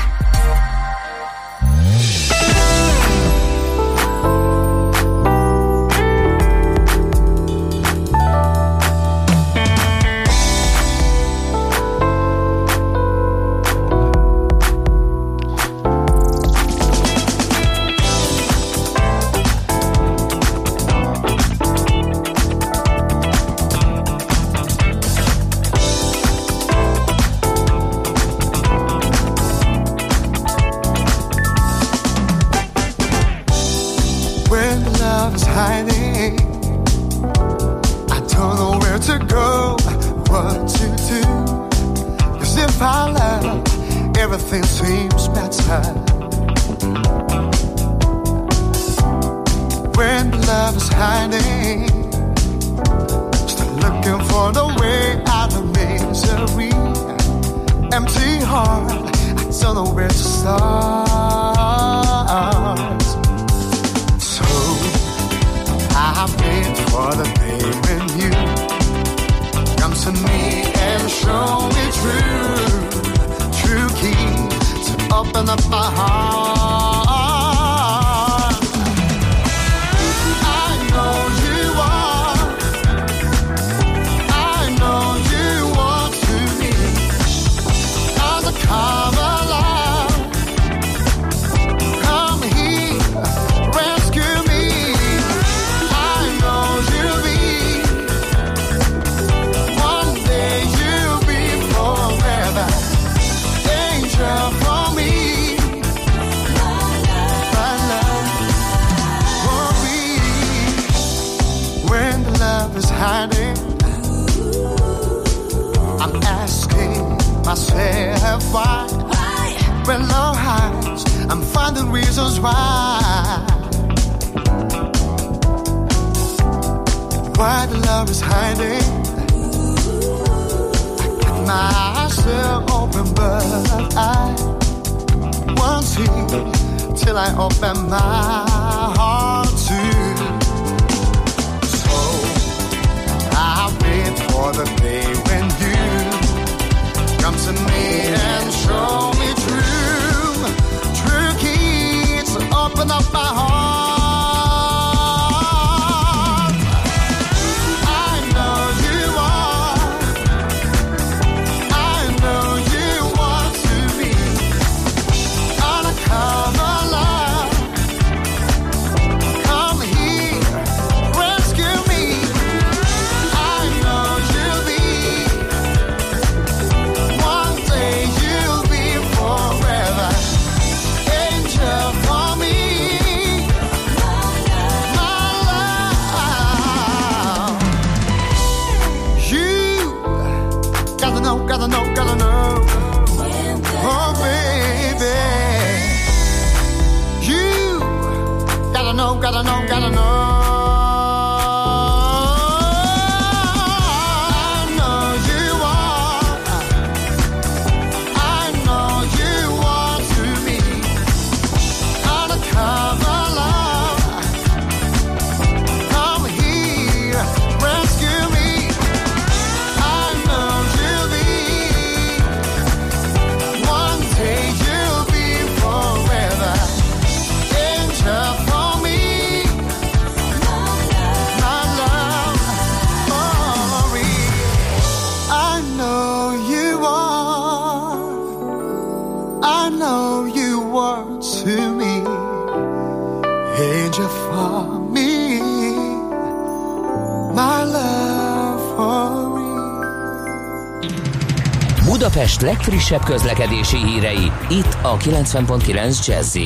Legfrissebb közlekedési hírei, itt a 90.9 jazz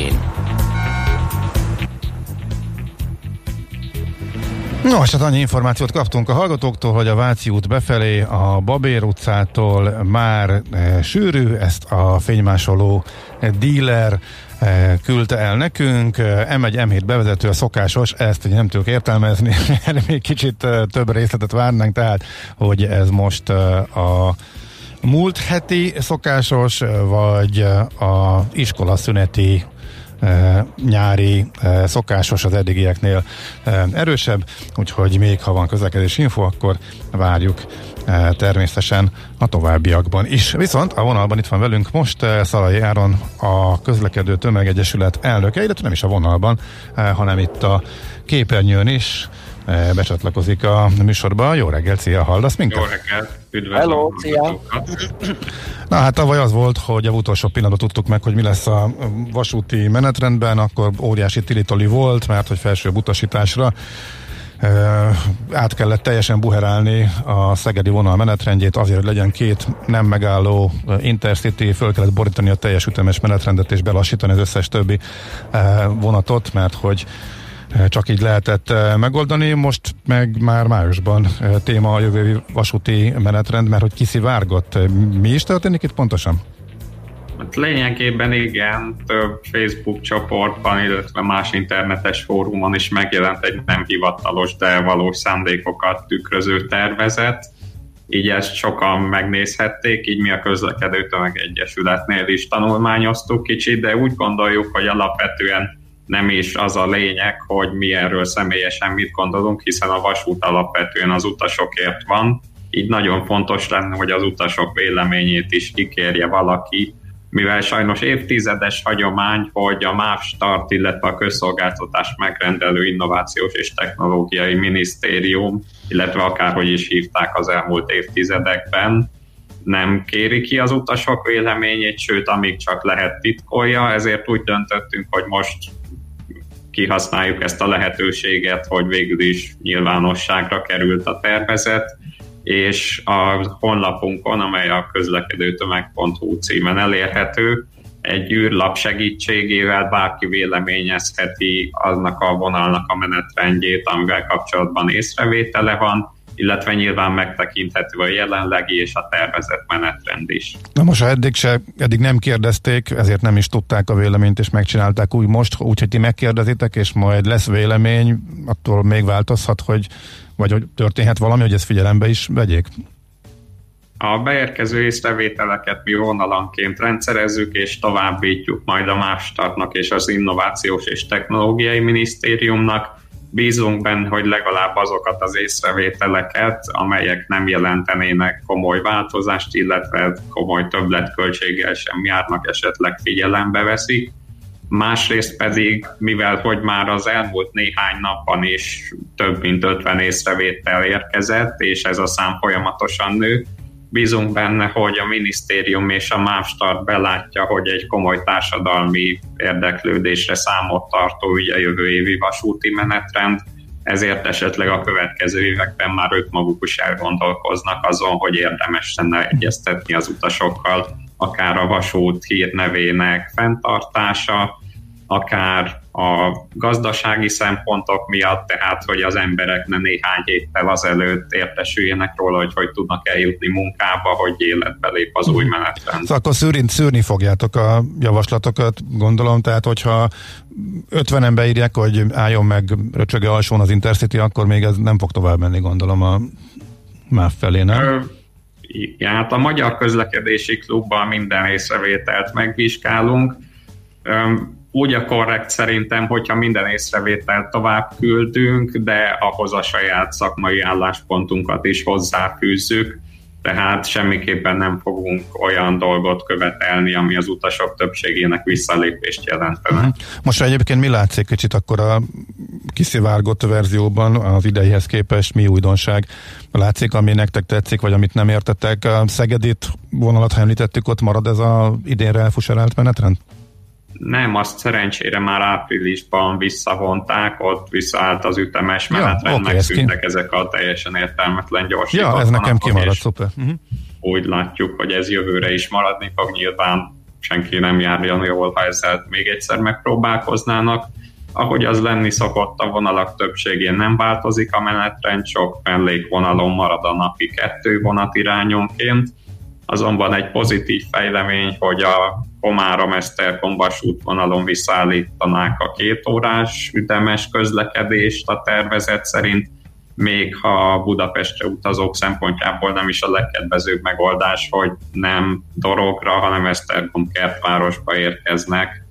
Nos, hát annyi információt kaptunk a hallgatóktól, hogy a Váci út befelé a Babér utcától már e, sűrű, ezt a fénymásoló e, díler e, küldte el nekünk. E, M1, M7 bevezető a szokásos, ezt ugye nem tudok értelmezni, [laughs] erre még kicsit e, több részletet várnánk, tehát hogy ez most e, a múlt heti szokásos, vagy a iskolaszüneti e, nyári szokásos az eddigieknél erősebb, úgyhogy még ha van közlekedési info, akkor várjuk természetesen a továbbiakban is. Viszont a vonalban itt van velünk most Szalai Áron, a közlekedő tömegegyesület elnöke, illetve nem is a vonalban, hanem itt a képernyőn is becsatlakozik a műsorba. Jó reggel, szia, hallasz minket? Jó reggelt, üdvözlöm Hello, szia. Na hát tavaly az volt, hogy a utolsó pillanatban tudtuk meg, hogy mi lesz a vasúti menetrendben, akkor óriási tilitoli volt, mert hogy felsőbb utasításra Uh, át kellett teljesen buherálni a szegedi vonal menetrendjét azért, hogy legyen két nem megálló uh, intercity, föl kellett borítani a teljes ütemes menetrendet és belassítani az összes többi vonatot, mert hogy csak így lehetett uh, megoldani. Most meg már májusban uh, téma a jövő vasúti menetrend, mert hogy kiszivárgott. Mi is történik itt pontosan? Hát lényegében igen, több Facebook csoportban, illetve más internetes fórumon is megjelent egy nem hivatalos, de valós szándékokat tükröző tervezet. Így ezt sokan megnézhették, így mi a közlekedő tömegegyesületnél is tanulmányoztuk kicsit, de úgy gondoljuk, hogy alapvetően nem is az a lényeg, hogy mi erről személyesen mit gondolunk, hiszen a vasút alapvetően az utasokért van, így nagyon fontos lenne, hogy az utasok véleményét is kikérje valaki, mivel sajnos évtizedes hagyomány, hogy a MÁV Start, illetve a közszolgáltatás megrendelő innovációs és technológiai minisztérium, illetve akárhogy is hívták az elmúlt évtizedekben, nem kéri ki az utasok véleményét, sőt, amíg csak lehet titkolja, ezért úgy döntöttünk, hogy most kihasználjuk ezt a lehetőséget, hogy végül is nyilvánosságra került a tervezet, és a honlapunkon, amely a közlekedőtömeg.hu címen elérhető, egy űrlap segítségével bárki véleményezheti aznak a vonalnak a menetrendjét, amivel kapcsolatban észrevétele van, illetve nyilván megtekinthető a jelenlegi és a tervezett menetrend is. Na most, ha eddig, se, eddig nem kérdezték, ezért nem is tudták a véleményt, és megcsinálták úgy most, úgyhogy ti megkérdezitek, és majd lesz vélemény, attól még változhat, hogy vagy hogy történhet valami, hogy ezt figyelembe is vegyék? A beérkező észrevételeket mi vonalanként rendszerezzük és továbbítjuk majd a Mástartnak és az Innovációs és Technológiai Minisztériumnak. Bízunk benne, hogy legalább azokat az észrevételeket, amelyek nem jelentenének komoly változást, illetve komoly többletköltséggel sem járnak, esetleg figyelembe veszik. Másrészt pedig, mivel hogy már az elmúlt néhány napban is több mint 50 észrevétel érkezett, és ez a szám folyamatosan nő, bízunk benne, hogy a minisztérium és a MÁV belátja, hogy egy komoly társadalmi érdeklődésre számot tartó ügye jövő évi vasúti menetrend, ezért esetleg a következő években már ők maguk is elgondolkoznak azon, hogy érdemes lenne egyeztetni az utasokkal, akár a vasút hírnevének fenntartása, akár a gazdasági szempontok miatt, tehát hogy az emberek ne néhány héttel azelőtt értesüljenek róla, hogy hogy tudnak eljutni munkába, hogy életbe lép az új menetrend. Szóval akkor szűrni, szűrni fogjátok a javaslatokat, gondolom, tehát hogyha 50 ember írják, hogy álljon meg röcsöge alsón az Intercity, akkor még ez nem fog tovább menni, gondolom a MÁV felé, nem? Ö, ja, hát a Magyar Közlekedési Klubban minden észrevételt megvizsgálunk úgy a korrekt szerintem, hogyha minden észrevételt tovább küldünk, de ahhoz a saját szakmai álláspontunkat is hozzáfűzzük, tehát semmiképpen nem fogunk olyan dolgot követelni, ami az utasok többségének visszalépést jelentene. Mhm. Most egyébként mi látszik kicsit akkor a kiszivárgott verzióban az ideihez képest mi újdonság látszik, ami nektek tetszik, vagy amit nem értettek? A Szegedit vonalat, ha említettük, ott marad ez a idénre elfuserált menetrend? Nem, azt szerencsére már áprilisban visszavonták, ott visszaállt az ütemes menetrend, ja, okay, megszűntek ezek a teljesen értelmetlen gyors. Ja, ez nekem kimaradt, szuper. Uh-huh. Úgy látjuk, hogy ez jövőre is maradni fog, nyilván senki nem járjon jól, ha ezzel még egyszer megpróbálkoznának. Ahogy az lenni szokott, a vonalak többségén nem változik a menetrend, sok mellékvonalon marad a napi kettő vonat irányonként, azonban egy pozitív fejlemény, hogy a Komárom Esztergom vasútvonalon visszaállítanák a két órás ütemes közlekedést a tervezet szerint, még ha Budapestre utazók szempontjából nem is a legkedvezőbb megoldás, hogy nem Dorogra, hanem Esztergom kertvárosba érkeznek.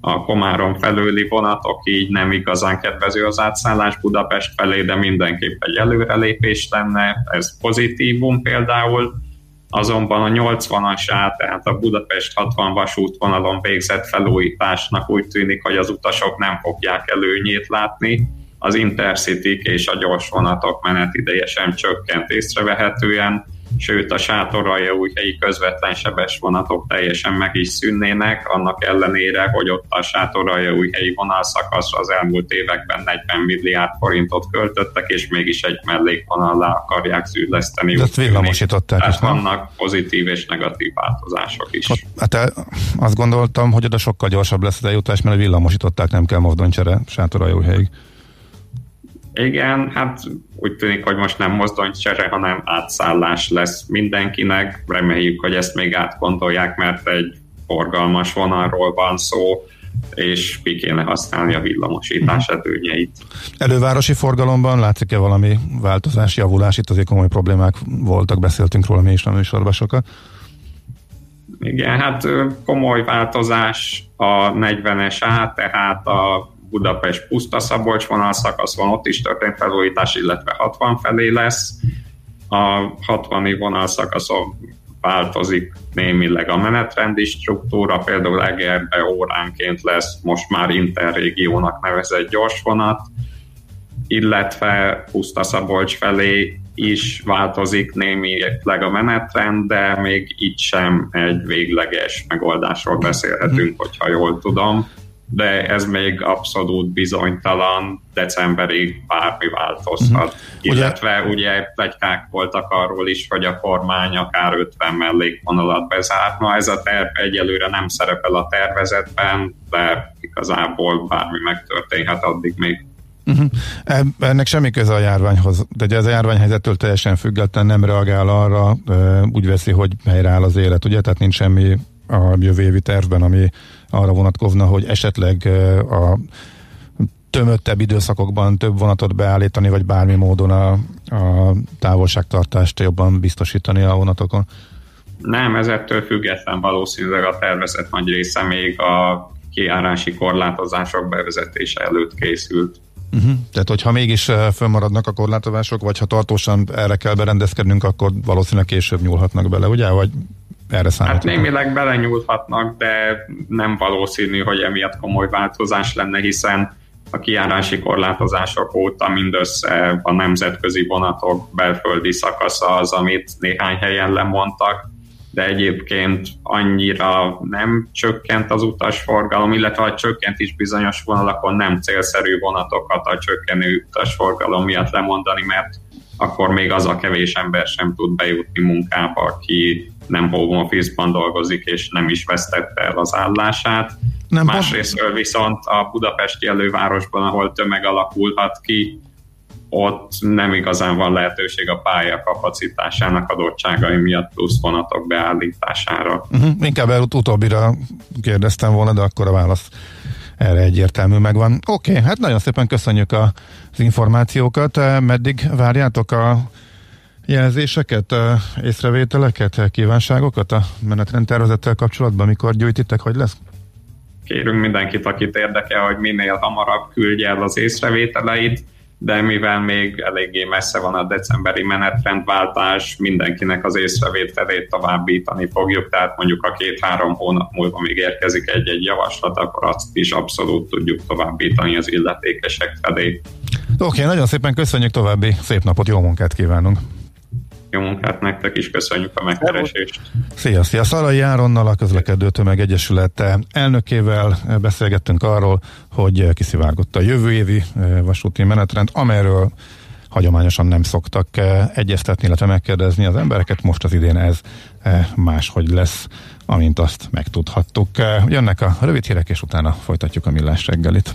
A Komárom felőli vonatok, így nem igazán kedvező az átszállás Budapest felé, de mindenképp egy előrelépés lenne, ez pozitívum például Azonban a 80-as át, tehát a Budapest 60 vasútvonalon végzett felújításnak úgy tűnik, hogy az utasok nem fogják előnyét látni. Az intercity és a gyors vonatok menetideje sem csökkent észrevehetően, sőt a sátoraljaújhelyi közvetlen sebes vonatok teljesen meg is szűnnének, annak ellenére, hogy ott a sátoraljaújhelyi vonalszakaszra az elmúlt években 40 milliárd forintot költöttek, és mégis egy mellékvonallá akarják szűrleszteni. De ezt villamosították Tehát is, nem? vannak pozitív és negatív változások is. Ott, hát azt gondoltam, hogy oda sokkal gyorsabb lesz az eljutás, mert villamosították, nem kell mozdonycsere sátoraljaújhelyig. Igen, hát úgy tűnik, hogy most nem mozdonycsere, hanem átszállás lesz mindenkinek. Reméljük, hogy ezt még átgondolják, mert egy forgalmas vonalról van szó, és ki kéne használni a villamosítás előnyeit. Elővárosi forgalomban látszik-e valami változás, javulás? Itt azért komoly problémák voltak, beszéltünk róla mi is a műsorban sokat. Igen, hát komoly változás a 40-es át, tehát a Budapest puszta Szabolcs vonalszakaszon, ott is történt felújítás, illetve 60 felé lesz. A 60 vonalszakaszon változik némileg a menetrendi struktúra, például Egerbe óránként lesz most már interrégiónak nevezett gyorsvonat, illetve Puszta Szabolcs felé is változik némileg a menetrend, de még itt sem egy végleges megoldásról beszélhetünk, hogyha jól tudom de ez még abszolút bizonytalan, decemberig bármi változhat. Uh-huh. Illetve ugye, ugye plegykák voltak arról is, hogy a kormány akár 50 mellékvonalat bezárna. Ez a terv egyelőre nem szerepel a tervezetben, de igazából bármi megtörténhet addig még. Uh-huh. Ennek semmi köze a járványhoz, de ez a járványhelyzettől teljesen független nem reagál arra, úgy veszi, hogy helyreáll az élet, ugye? Tehát nincs semmi a jövő évi tervben, ami arra vonatkozna, hogy esetleg a tömöttebb időszakokban több vonatot beállítani, vagy bármi módon a, a távolságtartást jobban biztosítani a vonatokon? Nem, ez ettől független valószínűleg a tervezet nagy része még a kiárási korlátozások bevezetése előtt készült. Uh-huh. Tehát, hogyha mégis fönnmaradnak a korlátozások, vagy ha tartósan erre kell berendezkednünk, akkor valószínűleg később nyúlhatnak bele, ugye? Vagy erre Hát némileg belenyúlhatnak, de nem valószínű, hogy emiatt komoly változás lenne, hiszen a kiárási korlátozások óta mindössze a nemzetközi vonatok belföldi szakasza az, amit néhány helyen lemondtak, de egyébként annyira nem csökkent az utasforgalom, illetve ha csökkent is bizonyos vonalakon, nem célszerű vonatokat a csökkenő utasforgalom miatt lemondani, mert akkor még az a kevés ember sem tud bejutni munkába, aki nem home office-ban dolgozik, és nem is vesztette el az állását. Nem Másrészt viszont a budapesti elővárosban, ahol tömeg alakulhat ki, ott nem igazán van lehetőség a pálya kapacitásának adottságai miatt plusz vonatok beállítására. Uh-huh. Inkább el utóbbira kérdeztem volna, de akkor a válasz erre egyértelmű megvan. Oké, okay, hát nagyon szépen köszönjük a, az információkat. Meddig várjátok a jelzéseket, észrevételeket, kívánságokat a menetrendtervezettel kapcsolatban, mikor gyűjtitek, hogy lesz? Kérünk mindenkit, akit érdekel, hogy minél hamarabb küldje el az észrevételeit de mivel még eléggé messze van a decemberi menetrendváltás, mindenkinek az észrevételét továbbítani fogjuk, tehát mondjuk a két-három hónap múlva még érkezik egy-egy javaslat, akkor azt is abszolút tudjuk továbbítani az illetékesek felé. Oké, okay, nagyon szépen köszönjük további szép napot, jó munkát kívánunk! Jó munkát nektek is, köszönjük a megkeresést. Szia, szia! Szalai Áronnal, a Közlekedő Tömeg Egyesület elnökével beszélgettünk arról, hogy kiszivárgott a jövő évi eh, vasúti menetrend, amelyről hagyományosan nem szoktak eh, egyeztetni, illetve megkérdezni az embereket. Most az idén ez eh, máshogy lesz, amint azt megtudhattuk. Jönnek a rövid hírek, és utána folytatjuk a millás reggelit.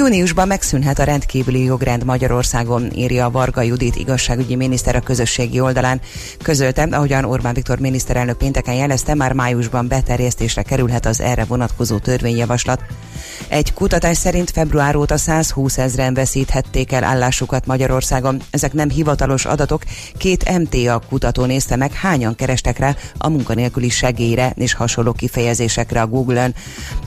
Júniusban megszűnhet a rendkívüli jogrend Magyarországon, írja Varga Judit igazságügyi miniszter a közösségi oldalán. Közölte, ahogyan Orbán Viktor miniszterelnök pénteken jelezte, már májusban beterjesztésre kerülhet az erre vonatkozó törvényjavaslat. Egy kutatás szerint február óta 120 ezeren veszíthették el állásukat Magyarországon. Ezek nem hivatalos adatok. Két MTA kutató nézte meg, hányan kerestek rá a munkanélküli segélyre és hasonló kifejezésekre a Google-ön.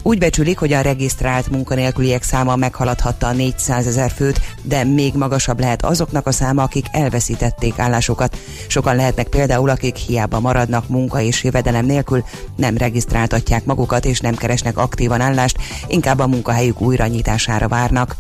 Úgy becsülik, hogy a regisztrált munkanélküliek száma meghaladhatta a 400 ezer főt, de még magasabb lehet azoknak a száma, akik elveszítették állásukat. Sokan lehetnek például, akik hiába maradnak munka és jövedelem nélkül, nem regisztráltatják magukat és nem keresnek aktívan állást, inkább a munkahelyük újranyitására várnak.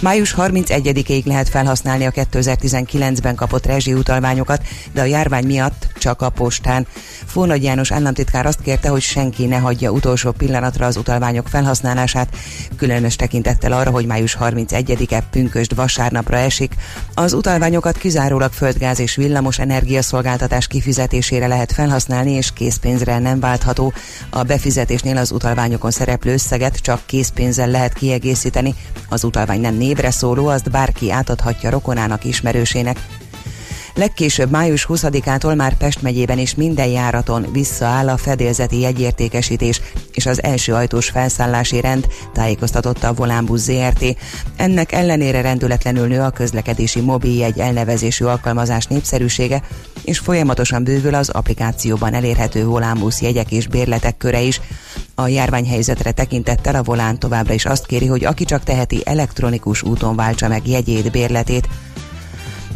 Május 31-ig lehet felhasználni a 2019-ben kapott rezsiutalványokat, de a járvány miatt csak a postán. Fónagy János államtitkár azt kérte, hogy senki ne hagyja utolsó pillanatra az utalványok felhasználását, különös tekintettel arra, hogy május 31-e pünkösd vasárnapra esik. Az utalványokat kizárólag földgáz és villamos energiaszolgáltatás kifizetésére lehet felhasználni, és készpénzre nem váltható. A befizetésnél az utalványokon szereplő összeget csak készpénzzel lehet kiegészíteni. Az utalvány nem névre szóló, azt bárki átadhatja rokonának, ismerősének. Legkésőbb május 20-ától már Pest megyében is minden járaton visszaáll a fedélzeti jegyértékesítés és az első ajtós felszállási rend, tájékoztatotta a Volánbusz ZRT. Ennek ellenére rendületlenül nő a közlekedési mobiljegy elnevezésű alkalmazás népszerűsége, és folyamatosan bővül az applikációban elérhető Volánbusz jegyek és bérletek köre is. A járványhelyzetre tekintettel a Volán továbbra is azt kéri, hogy aki csak teheti elektronikus úton váltsa meg jegyét, bérletét,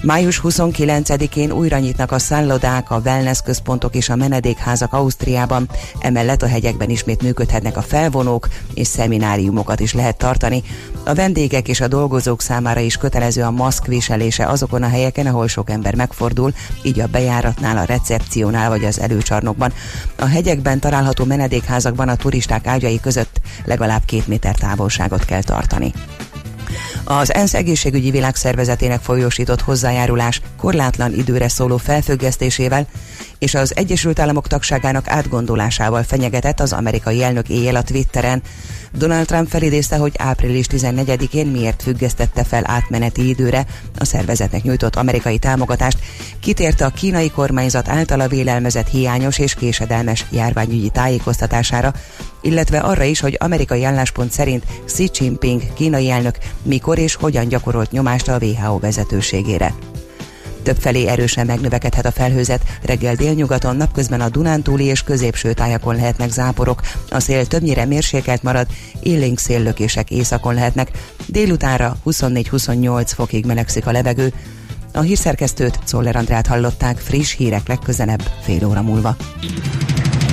Május 29-én újra nyitnak a szállodák, a wellness központok és a menedékházak Ausztriában, emellett a hegyekben ismét működhetnek a felvonók, és szemináriumokat is lehet tartani. A vendégek és a dolgozók számára is kötelező a maszk viselése azokon a helyeken, ahol sok ember megfordul, így a bejáratnál, a recepciónál vagy az előcsarnokban. A hegyekben található menedékházakban a turisták ágyai között legalább két méter távolságot kell tartani. Az ENSZ egészségügyi világszervezetének folyósított hozzájárulás korlátlan időre szóló felfüggesztésével és az Egyesült Államok tagságának átgondolásával fenyegetett az amerikai elnök éjjel a Twitteren. Donald Trump felidézte, hogy április 14-én miért függesztette fel átmeneti időre a szervezetnek nyújtott amerikai támogatást, kitérte a kínai kormányzat általa vélelmezett hiányos és késedelmes járványügyi tájékoztatására, illetve arra is, hogy amerikai álláspont szerint Xi Jinping kínai elnök mikor és hogyan gyakorolt nyomást a WHO vezetőségére. Többfelé erősen megnövekedhet a felhőzet, reggel délnyugaton, napközben a Dunántúli és középső tájakon lehetnek záporok, a szél többnyire mérsékelt marad, élénk széllökések északon lehetnek, délutánra 24-28 fokig melegszik a levegő, a hírszerkesztőt Czoller Andrát hallották friss hírek legközelebb fél óra múlva.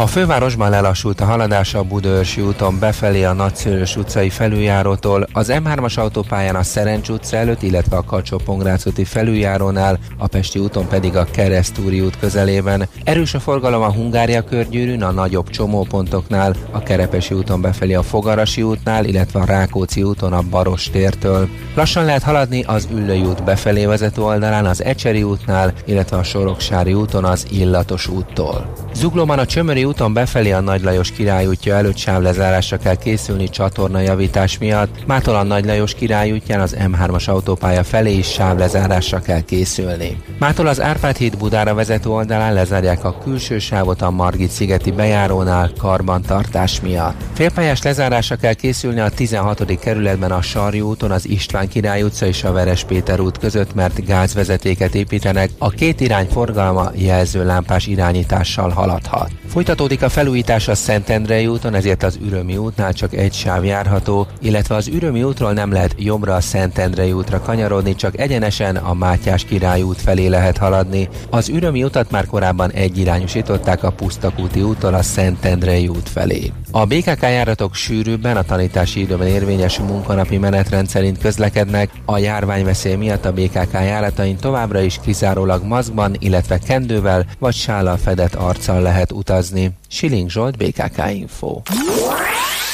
a fővárosban lelassult a haladás a Budaörsi úton befelé a Nagyszőrös utcai felüljárótól, az M3-as autópályán a Szerencs utca előtt, illetve a kacsó úti felüljárónál, a Pesti úton pedig a Keresztúri út közelében. Erős a forgalom a Hungária körgyűrűn, a nagyobb csomópontoknál, a Kerepesi úton befelé a Fogarasi útnál, illetve a Rákóczi úton a Baros tértől. Lassan lehet haladni az Üllői út befelé vezető oldalán, az Ecseri útnál, illetve a Soroksári úton az Illatos úttól. Zuglóban a Csömöri úton befelé a Nagy Lajos király útja előtt sávlezárásra kell készülni csatorna javítás miatt, mától a Nagy Lajos király útján az M3-as autópálya felé is sávlezárásra kell készülni. Mától az Árpád híd Budára vezető oldalán lezárják a külső sávot a Margit szigeti bejárónál karbantartás miatt. Félpályás lezárásra kell készülni a 16. kerületben a Sarjú úton az István király utca és a Veres Péter út között, mert gázvezetéket építenek, a két irány forgalma jelzőlámpás irányítással haladhat. Folytatódik a felújítás a Szentendrei úton, ezért az Ürömi útnál csak egy sáv járható, illetve az Ürömi útról nem lehet jobbra a Szentendrei útra kanyarodni, csak egyenesen a Mátyás király út felé lehet haladni. Az Ürömi utat már korábban egyirányosították a Pusztakúti úttól a Szentendrei út felé. A BKK járatok sűrűbben a tanítási időben érvényes munkanapi menetrend szerint közlekednek, a járványveszély miatt a BKK járatain továbbra is kizárólag maszkban, illetve kendővel vagy sállal fedett arccal lehet utazni. Siling Zsolt, BKK Info.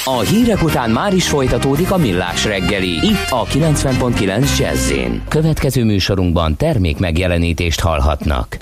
A hírek után már is folytatódik a millás reggeli. Itt a 90.9 jazz Következő műsorunkban termék megjelenítést hallhatnak.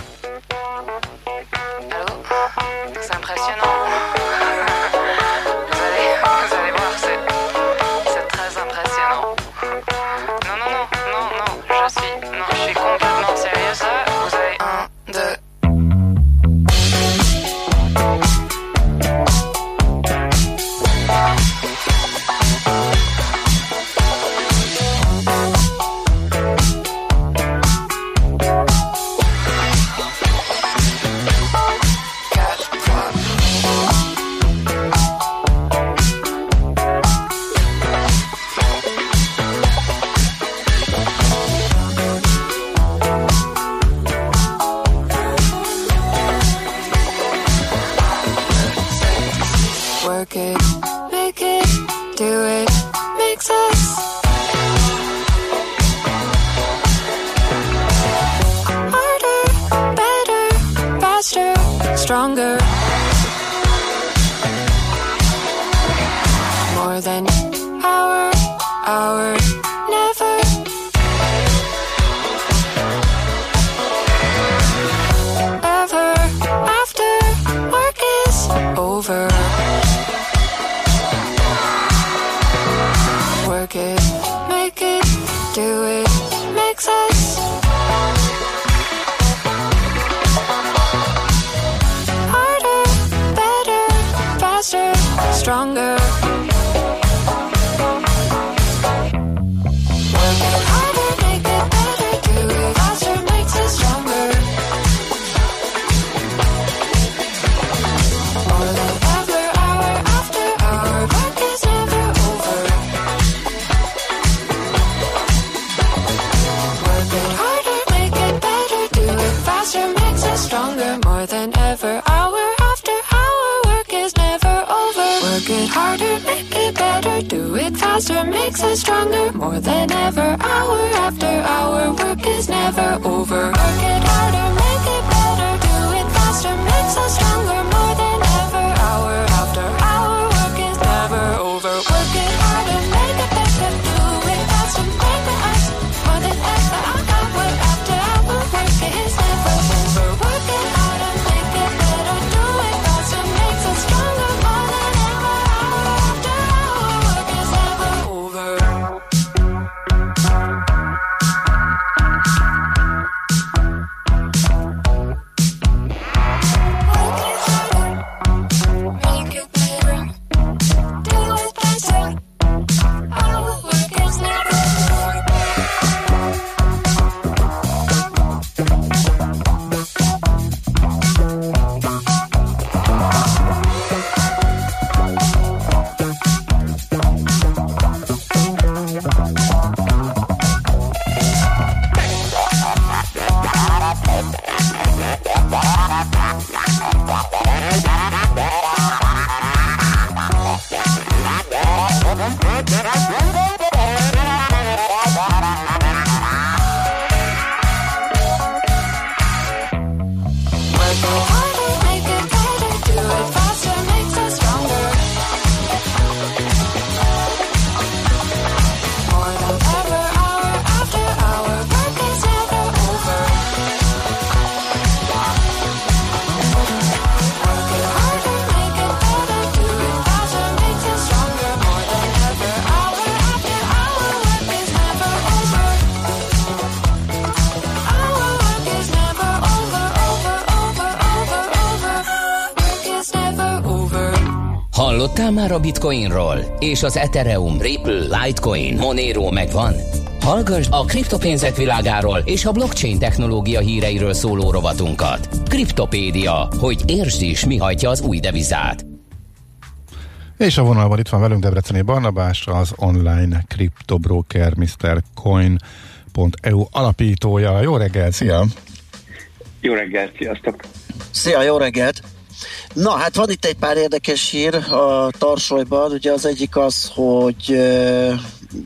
Már a Bitcoinról? És az Ethereum, Ripple, Litecoin, Monero megvan? Hallgass a kriptopénzek világáról és a blockchain technológia híreiről szóló rovatunkat. Kriptopédia, hogy értsd is, mi hajtja az új devizát. És a vonalban itt van velünk Debreceni Barnabás, az online kriptobroker Mr. Coin.eu alapítója. Jó reggel, szia! Jó reggelt, sziasztok! Szia, jó reggelt! Na, hát van itt egy pár érdekes hír a tarsolyban. Ugye az egyik az, hogy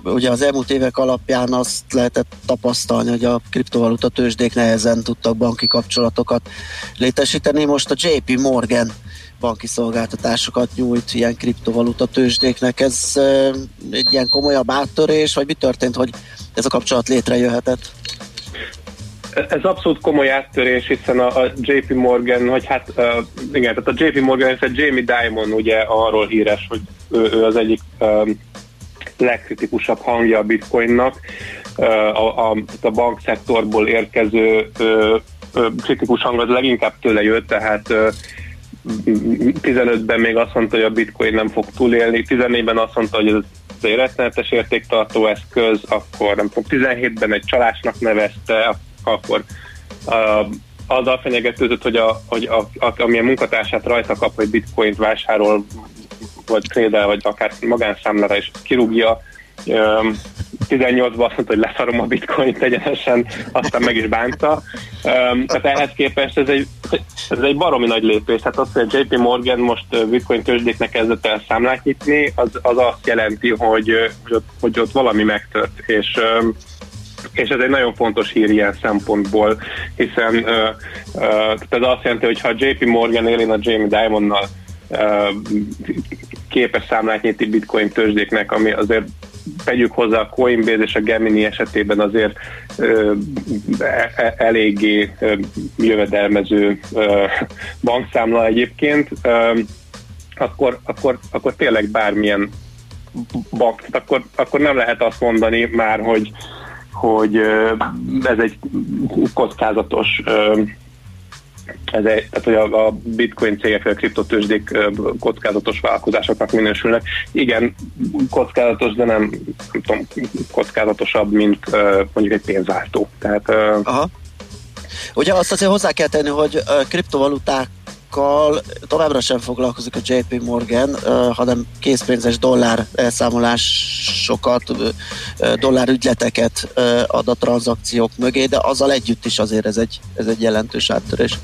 ugye az elmúlt évek alapján azt lehetett tapasztalni, hogy a kriptovaluta tőzsdék nehezen tudtak banki kapcsolatokat létesíteni. Most a JP Morgan banki szolgáltatásokat nyújt ilyen kriptovaluta tőzsdéknek. Ez egy ilyen komolyabb áttörés, vagy mi történt, hogy ez a kapcsolat létrejöhetett? Ez abszolút komoly áttörés, hiszen a, a JP Morgan, hogy hát uh, igen, tehát a JP Morgan, a Jamie Dimon ugye arról híres, hogy ő, ő az egyik um, legkritikusabb hangja a bitcoinnak. Uh, a, a, a bankszektorból érkező uh, kritikus hang az leginkább tőle jött, tehát uh, 15-ben még azt mondta, hogy a bitcoin nem fog túlélni, 14-ben azt mondta, hogy ez egy rettenetes értéktartó eszköz, akkor nem tudom, 17-ben egy csalásnak nevezte, akkor uh, azzal fenyegetőzött, hogy, a, hogy a, a, amilyen munkatársát rajta kap, hogy bitcoint vásárol, vagy trédel, vagy akár magánszámlára is kirúgja. Um, 18-ban azt mondta, hogy leszarom a bitcoint egyenesen, aztán meg is bánta. Um, tehát ehhez képest ez egy, ez egy baromi nagy lépés. Tehát az, hogy JP Morgan most bitcoin tőzsdéknek kezdett el számlát nyitni, az, az azt jelenti, hogy, hogy, ott, hogy ott valami megtört. És um, és ez egy nagyon fontos hír ilyen szempontból, hiszen uh, uh, ez azt jelenti, hogy ha JP Morgan élén a Jamie Dimonnal uh, képes számlát nyitni bitcoin tőzsdéknek, ami azért tegyük hozzá a Coinbase és a Gemini esetében azért ö, e, eléggé ö, jövedelmező ö, bankszámla egyébként, ö, akkor, akkor, akkor tényleg bármilyen bank, akkor, akkor nem lehet azt mondani már, hogy, hogy ez egy kockázatos ez egy, tehát, hogy a, a bitcoin cégek, a kriptotőzsdék ö, kockázatos vállalkozásoknak minősülnek. Igen, kockázatos, de nem, nem tudom, kockázatosabb, mint mondjuk egy pénzváltó. Tehát, Aha. Ugye azt azért hozzá kell tenni, hogy ö, kriptovalutákkal továbbra sem foglalkozik a JP Morgan, hanem készpénzes dollár elszámolásokat, dollár ügyleteket ad a tranzakciók mögé, de azzal együtt is azért ez egy, ez egy jelentős áttörés.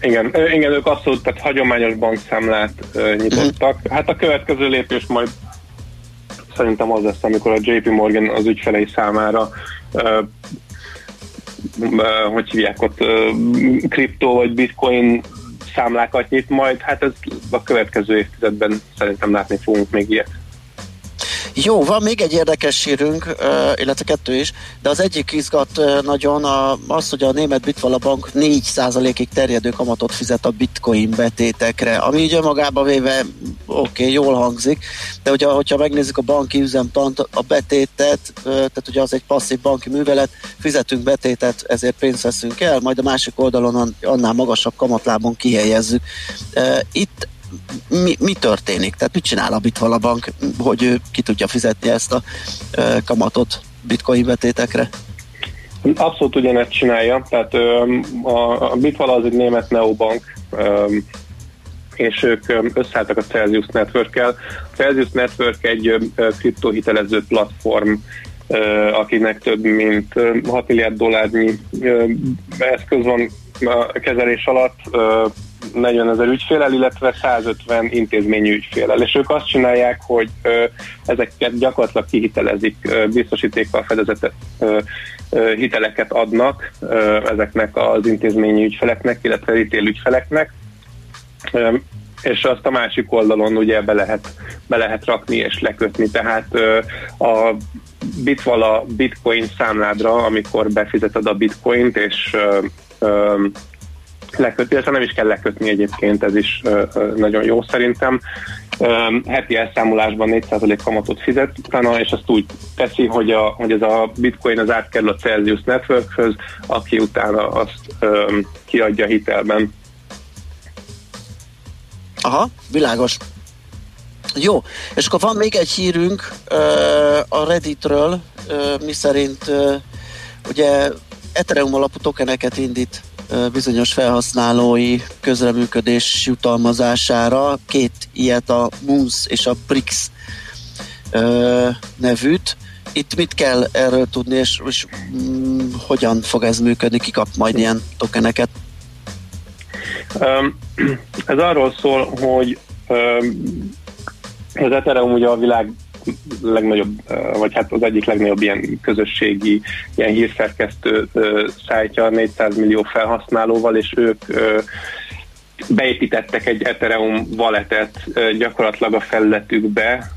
Igen, igen, ők abszolút, tehát hagyományos bankszámlát nyitottak. Hát a következő lépés majd szerintem az lesz, amikor a JP Morgan az ügyfelei számára hogy hívják ott, kriptó vagy bitcoin számlákat nyit majd, hát ez a következő évtizedben szerintem látni fogunk még ilyet. Jó, van még egy érdekes hírünk, illetve kettő is, de az egyik izgat nagyon a, az, hogy a német Bitvala Bank 4%-ig terjedő kamatot fizet a bitcoin betétekre, ami ugye magába véve oké, okay, jól hangzik, de ugye, hogyha megnézzük a banki üzemtant, a betétet, tehát ugye az egy passzív banki művelet, fizetünk betétet, ezért pénzt veszünk el, majd a másik oldalon annál magasabb kamatlábon kihelyezzük. Itt mi, mi történik? Tehát mit csinál a Bitvala Bank, hogy ő ki tudja fizetni ezt a e, kamatot bitcoin betétekre? Abszolút ugyanezt csinálja, tehát a, a Bitvala az egy német neobank, és ők összeálltak a Celsius Network-kel. A Celsius Network egy kriptohitelező platform, akinek több mint 6 milliárd dollárnyi eszköz van kezelés alatt, 40 ezer ügyfélel, illetve 150 intézményi ügyfélel. És ők azt csinálják, hogy ezeket gyakorlatilag kihitelezik, biztosítékkal fedezett hiteleket adnak ezeknek az intézményi ügyfeleknek, illetve retail ügyfeleknek. És azt a másik oldalon ugye be lehet, be lehet rakni és lekötni. Tehát a Bitvala bitcoin számládra, amikor befizeted a bitcoint, és lekötni, illetve nem is kell lekötni egyébként, ez is nagyon jó szerintem. Heti elszámolásban 4% kamatot fizet utána, és azt úgy teszi, hogy, a, hogy ez a bitcoin az átkerül a Celsius Networkhöz, aki utána azt um, kiadja hitelben. Aha, világos. Jó, és akkor van még egy hírünk uh, a Redditről, uh, mi szerint uh, ugye Ethereum alapú tokeneket indít bizonyos felhasználói közreműködés jutalmazására. Két ilyet a Moons és a Prix nevűt. Itt mit kell erről tudni, és, és mm, hogyan fog ez működni, ki kap majd ilyen tokeneket? Ez arról szól, hogy az Ethereum ugye a világ legnagyobb, vagy hát az egyik legnagyobb ilyen közösségi, ilyen hírszerkesztő szájtja 400 millió felhasználóval, és ők beépítettek egy Ethereum walletet gyakorlatilag a felületükbe,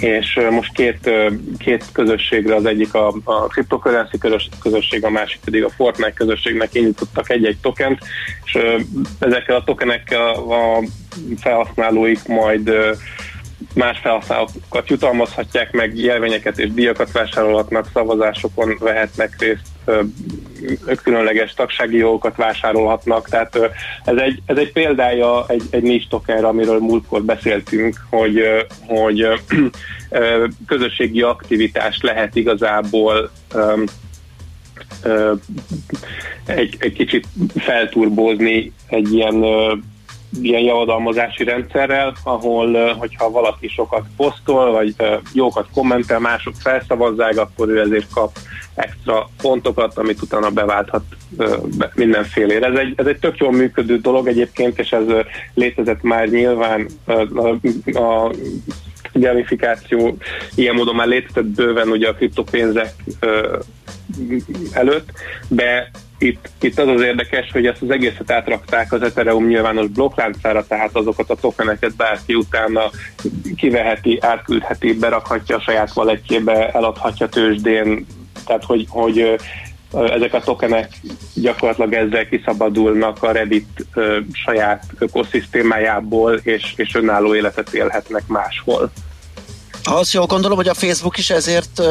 és most két, két közösségre, az egyik a, a cryptocurrency közösség, a másik pedig a Fortnite közösségnek indítottak egy-egy tokent, és ezekkel a tokenekkel a felhasználóik majd más felhasználókat jutalmazhatják meg, jelvényeket és díjakat vásárolhatnak, szavazásokon vehetnek részt, különleges tagsági jogokat vásárolhatnak, tehát ez egy, ez egy példája egy, egy nincs tokenre, amiről múltkor beszéltünk, hogy, hogy közösségi aktivitás lehet igazából egy, egy kicsit felturbózni egy ilyen ilyen javadalmazási rendszerrel, ahol, hogyha valaki sokat posztol, vagy jókat kommentel, mások felszavazzák, akkor ő ezért kap extra pontokat, amit utána beválthat mindenfélére. Ez egy, ez egy tök jól működő dolog egyébként, és ez létezett már nyilván a, a gamifikáció ilyen módon már létezett bőven ugye a kriptopénzek előtt, de itt, itt az az érdekes, hogy ezt az egészet átrakták az Ethereum nyilvános blokkláncára, tehát azokat a tokeneket bárki utána kiveheti, átküldheti, berakhatja a saját valetjébe, eladhatja tőzsdén, tehát hogy, hogy ezek a tokenek gyakorlatilag ezzel kiszabadulnak a Reddit saját ökoszisztémájából, és, és önálló életet élhetnek máshol. Azt jól gondolom, hogy a Facebook is ezért,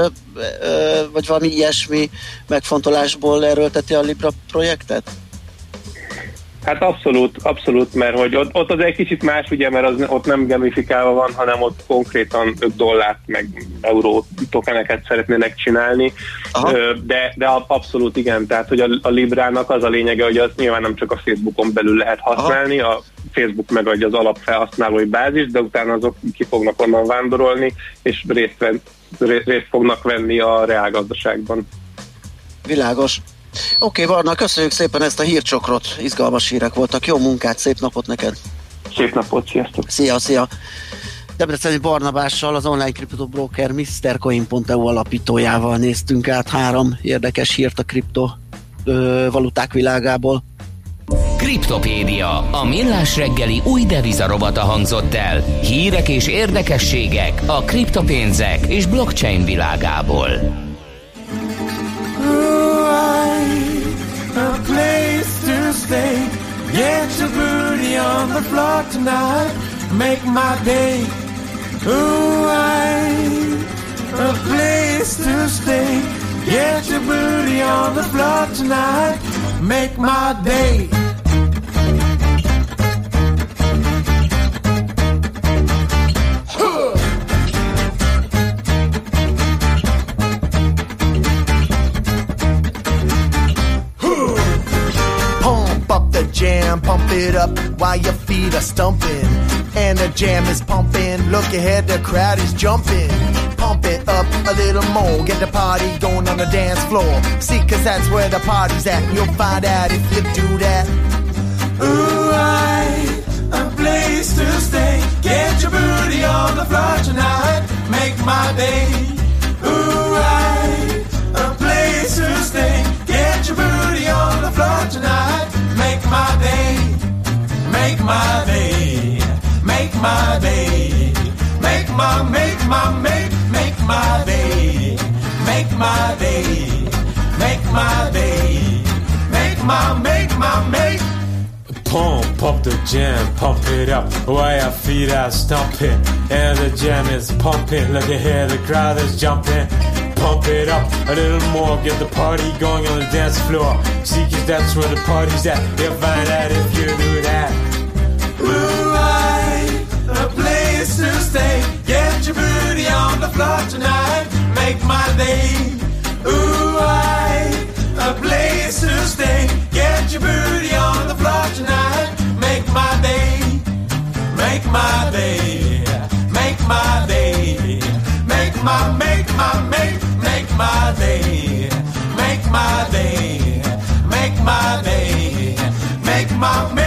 vagy valami ilyesmi megfontolásból erőlteti a Libra projektet? Hát abszolút, abszolút, mert hogy ott, ott az egy kicsit más, ugye, mert az, ott nem gamifikálva van, hanem ott konkrétan 5 dollárt meg euró tokeneket szeretnének csinálni, Aha. de, de abszolút igen, tehát hogy a, a Librának az a lényege, hogy az nyilván nem csak a Facebookon belül lehet használni, Aha. a Facebook megadja az alapfelhasználói bázis, de utána azok ki fognak onnan vándorolni, és részt, ven, részt fognak venni a reálgazdaságban. Világos. Oké, okay, Varna, köszönjük szépen ezt a hírcsokrot, izgalmas hírek voltak. Jó munkát, szép napot neked! Szép napot, sziasztok! Szia, szia! Debreceni Barnabással, az online kriptobroker MrCoin.eu alapítójával néztünk át három érdekes hírt a kripto ö, valuták világából. Kriptopédia, a millás reggeli új devizarobata hangzott el. Hírek és érdekességek a kriptopénzek és blockchain világából. Get your booty on the floor tonight. Make my day. Ooh, I, a place to stay. Get your booty on the floor tonight. Make my day. Jam, pump it up while your feet are stumping. And the jam is pumping. Look ahead, the crowd is jumping. Pump it up a little more. Get the party going on the dance floor. See, cause that's where the party's at. You'll find out if you do that. Ooh, I, a place to stay. Get your booty on the floor tonight. Make my day. Ooh, my day. Make my day. Make my day. Make my, make my, make, make my day. Make my day. Make my day. Make my, make my, make. Pump up the jam, pump it up while your feet are stomping. And the jam is pumping. Look at here, the crowd is jumping. Pump it up a little more, get the party going on the dance floor. See, cause that's where the party's at. You'll find out if you do that. Ooh, I, a place to stay. Get your booty on the floor tonight. Make my day. Ooh, I, a place to stay. Get your booty day. Make my day. Make my, make my, make, make my day. Make my day. Make my day. Make my, make my,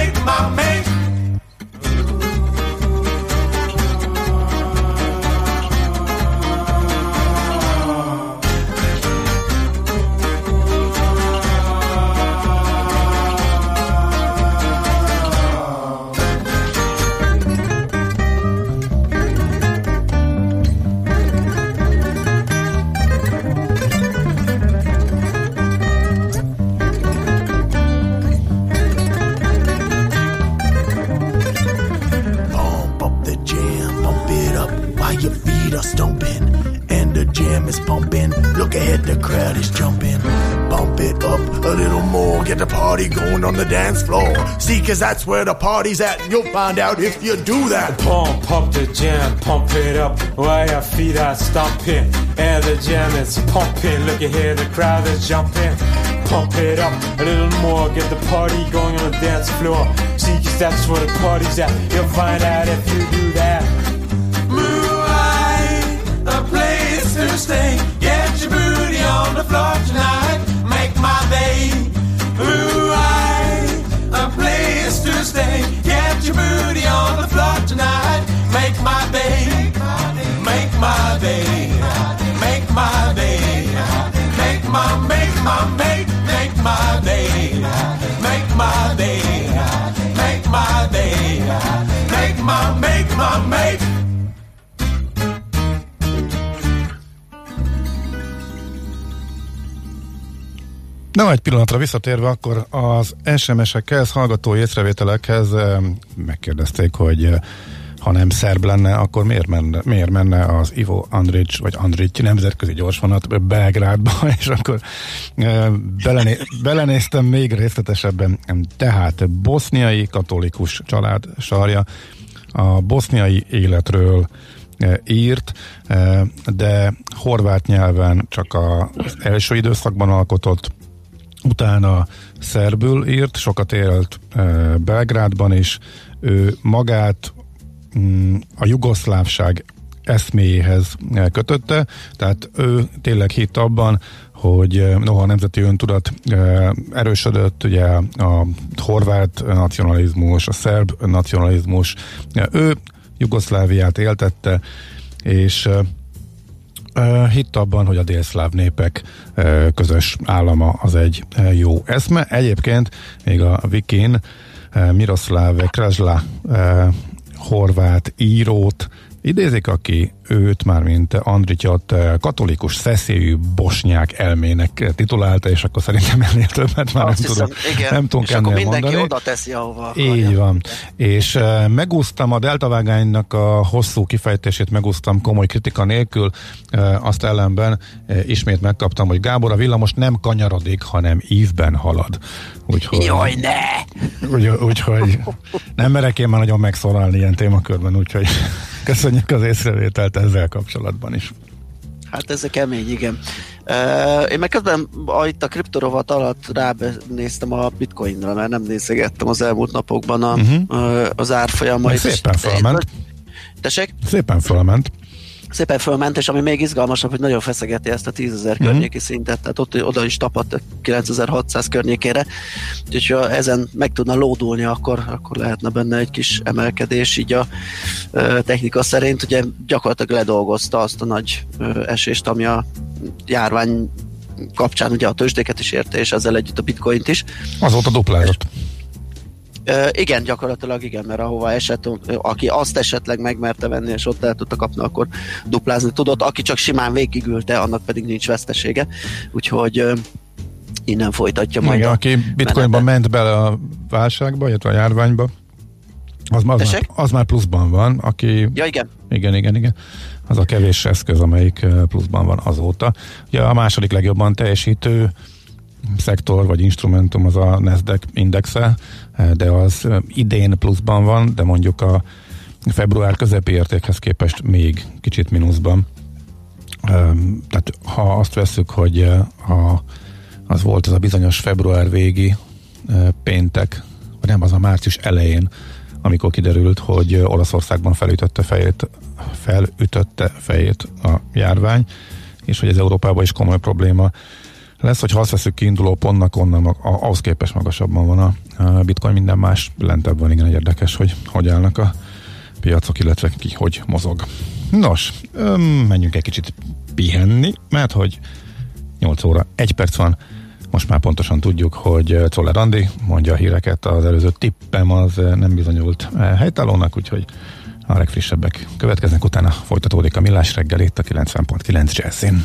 party going on the dance floor. See, cause that's where the party's at, and you'll find out if you do that. Pump pump the jam, pump it up while your feet are stomping. And the jam is pumping. Look at here, the crowd is jumping. Pump it up a little more, get the party going on the dance floor. See, cause that's where the party's at. You'll find out if you do that. Moonlight, a place to stay. Get your booty on the floor tonight. Make my day. Moonlight, floor tonight. Make my day. Make my day. Make my day. Make my, make my, make, make my day. Make my day. Make my day. Make my, make my, make. Na, egy pillanatra visszatérve akkor az SMS-ekhez, hallgatói észrevételekhez eh, megkérdezték, hogy eh, ha nem szerb lenne, akkor miért menne, miért menne az Ivo Andrić, vagy Andrić nemzetközi gyorsvonat Belgrádba, [laughs] és akkor e, belené, belenéztem még részletesebben. Tehát boszniai katolikus család sarja a boszniai életről írt, de horvát nyelven csak az első időszakban alkotott, utána szerbül írt, sokat élt e, Belgrádban is, ő magát mm, a jugoszlávság eszméjéhez kötötte, tehát ő tényleg hitt abban, hogy noha a nemzeti öntudat erősödött, ugye a horvát nacionalizmus, a szerb nacionalizmus, ő Jugoszláviát éltette, és hitt abban, hogy a délszláv népek közös állama az egy jó eszme. Egyébként még a Vikin Miroslav Krasla horvát írót idézik, aki őt már mint Andrityot katolikus szeszélyű bosnyák elmének titulálta, és akkor szerintem ennél többet már Azt nem hiszem, tudom, igen. nem tudunk és ennél akkor mindenki mondani. oda teszi, ahova Így akarja. van. És uh, megúsztam a deltavágánynak a hosszú kifejtését, megúsztam komoly kritika nélkül, uh, azt ellenben ismét megkaptam, hogy Gábor a villamos nem kanyarodik, hanem ívben halad. Úgyhogy, Jaj, ne! Úgy, úgyhogy nem merek én már nagyon megszorálni ilyen témakörben, úgyhogy köszönjük az észrevételt ezzel kapcsolatban is. Hát ez a kemény, igen. Uh, én meg közben a, itt a kriptorovat alatt ránéztem a bitcoinra, mert nem nézegettem az elmúlt napokban a, uh-huh. uh, az árfolyamait. Szépen felment. Tessék? Szépen felment szépen fölment, és ami még izgalmasabb, hogy nagyon feszegeti ezt a 10 ezer mm-hmm. környéki szintet, tehát ott oda is tapadt 9600 környékére, úgyhogy ha ezen meg tudna lódulni, akkor, akkor lehetne benne egy kis emelkedés, így a ö, technika szerint ugye gyakorlatilag ledolgozta azt a nagy ö, esést, ami a járvány kapcsán ugye a tőzsdéket is érte, és ezzel együtt a bitcoint is. Azóta duplázott. Igen, gyakorlatilag igen, mert ahova esett, aki azt esetleg megmerte venni, és ott el tudta kapni, akkor duplázni tudott. Aki csak simán végigülte, annak pedig nincs vesztesége. Úgyhogy innen folytatja majd. Igen, aki bitcoinban ment bele a válságba, illetve a járványba, az, az, már, az már pluszban van, aki... Ja, igen. Igen, igen, igen. Az a kevés eszköz, amelyik pluszban van azóta. Ugye a második legjobban teljesítő szektor vagy instrumentum az a Nasdaq indexe, de az idén pluszban van, de mondjuk a február közepi értékhez képest még kicsit mínuszban. Tehát ha azt veszük, hogy a, az volt ez a bizonyos február végi péntek, vagy nem, az a március elején, amikor kiderült, hogy Olaszországban felütötte fejét, felütötte fejét a járvány, és hogy ez Európában is komoly probléma lesz, hogy ha azt veszük kiinduló pontnak, onnan ahhoz képest magasabban van a, a bitcoin, minden más lentebb van, igen, érdekes, hogy hogy állnak a piacok, illetve ki hogy mozog. Nos, menjünk egy kicsit pihenni, mert hogy 8 óra, 1 perc van, most már pontosan tudjuk, hogy Czoller Andi mondja a híreket, az előző tippem az nem bizonyult helytállónak, úgyhogy a legfrissebbek következnek, utána folytatódik a millás reggel itt a 90.9 Jazzin.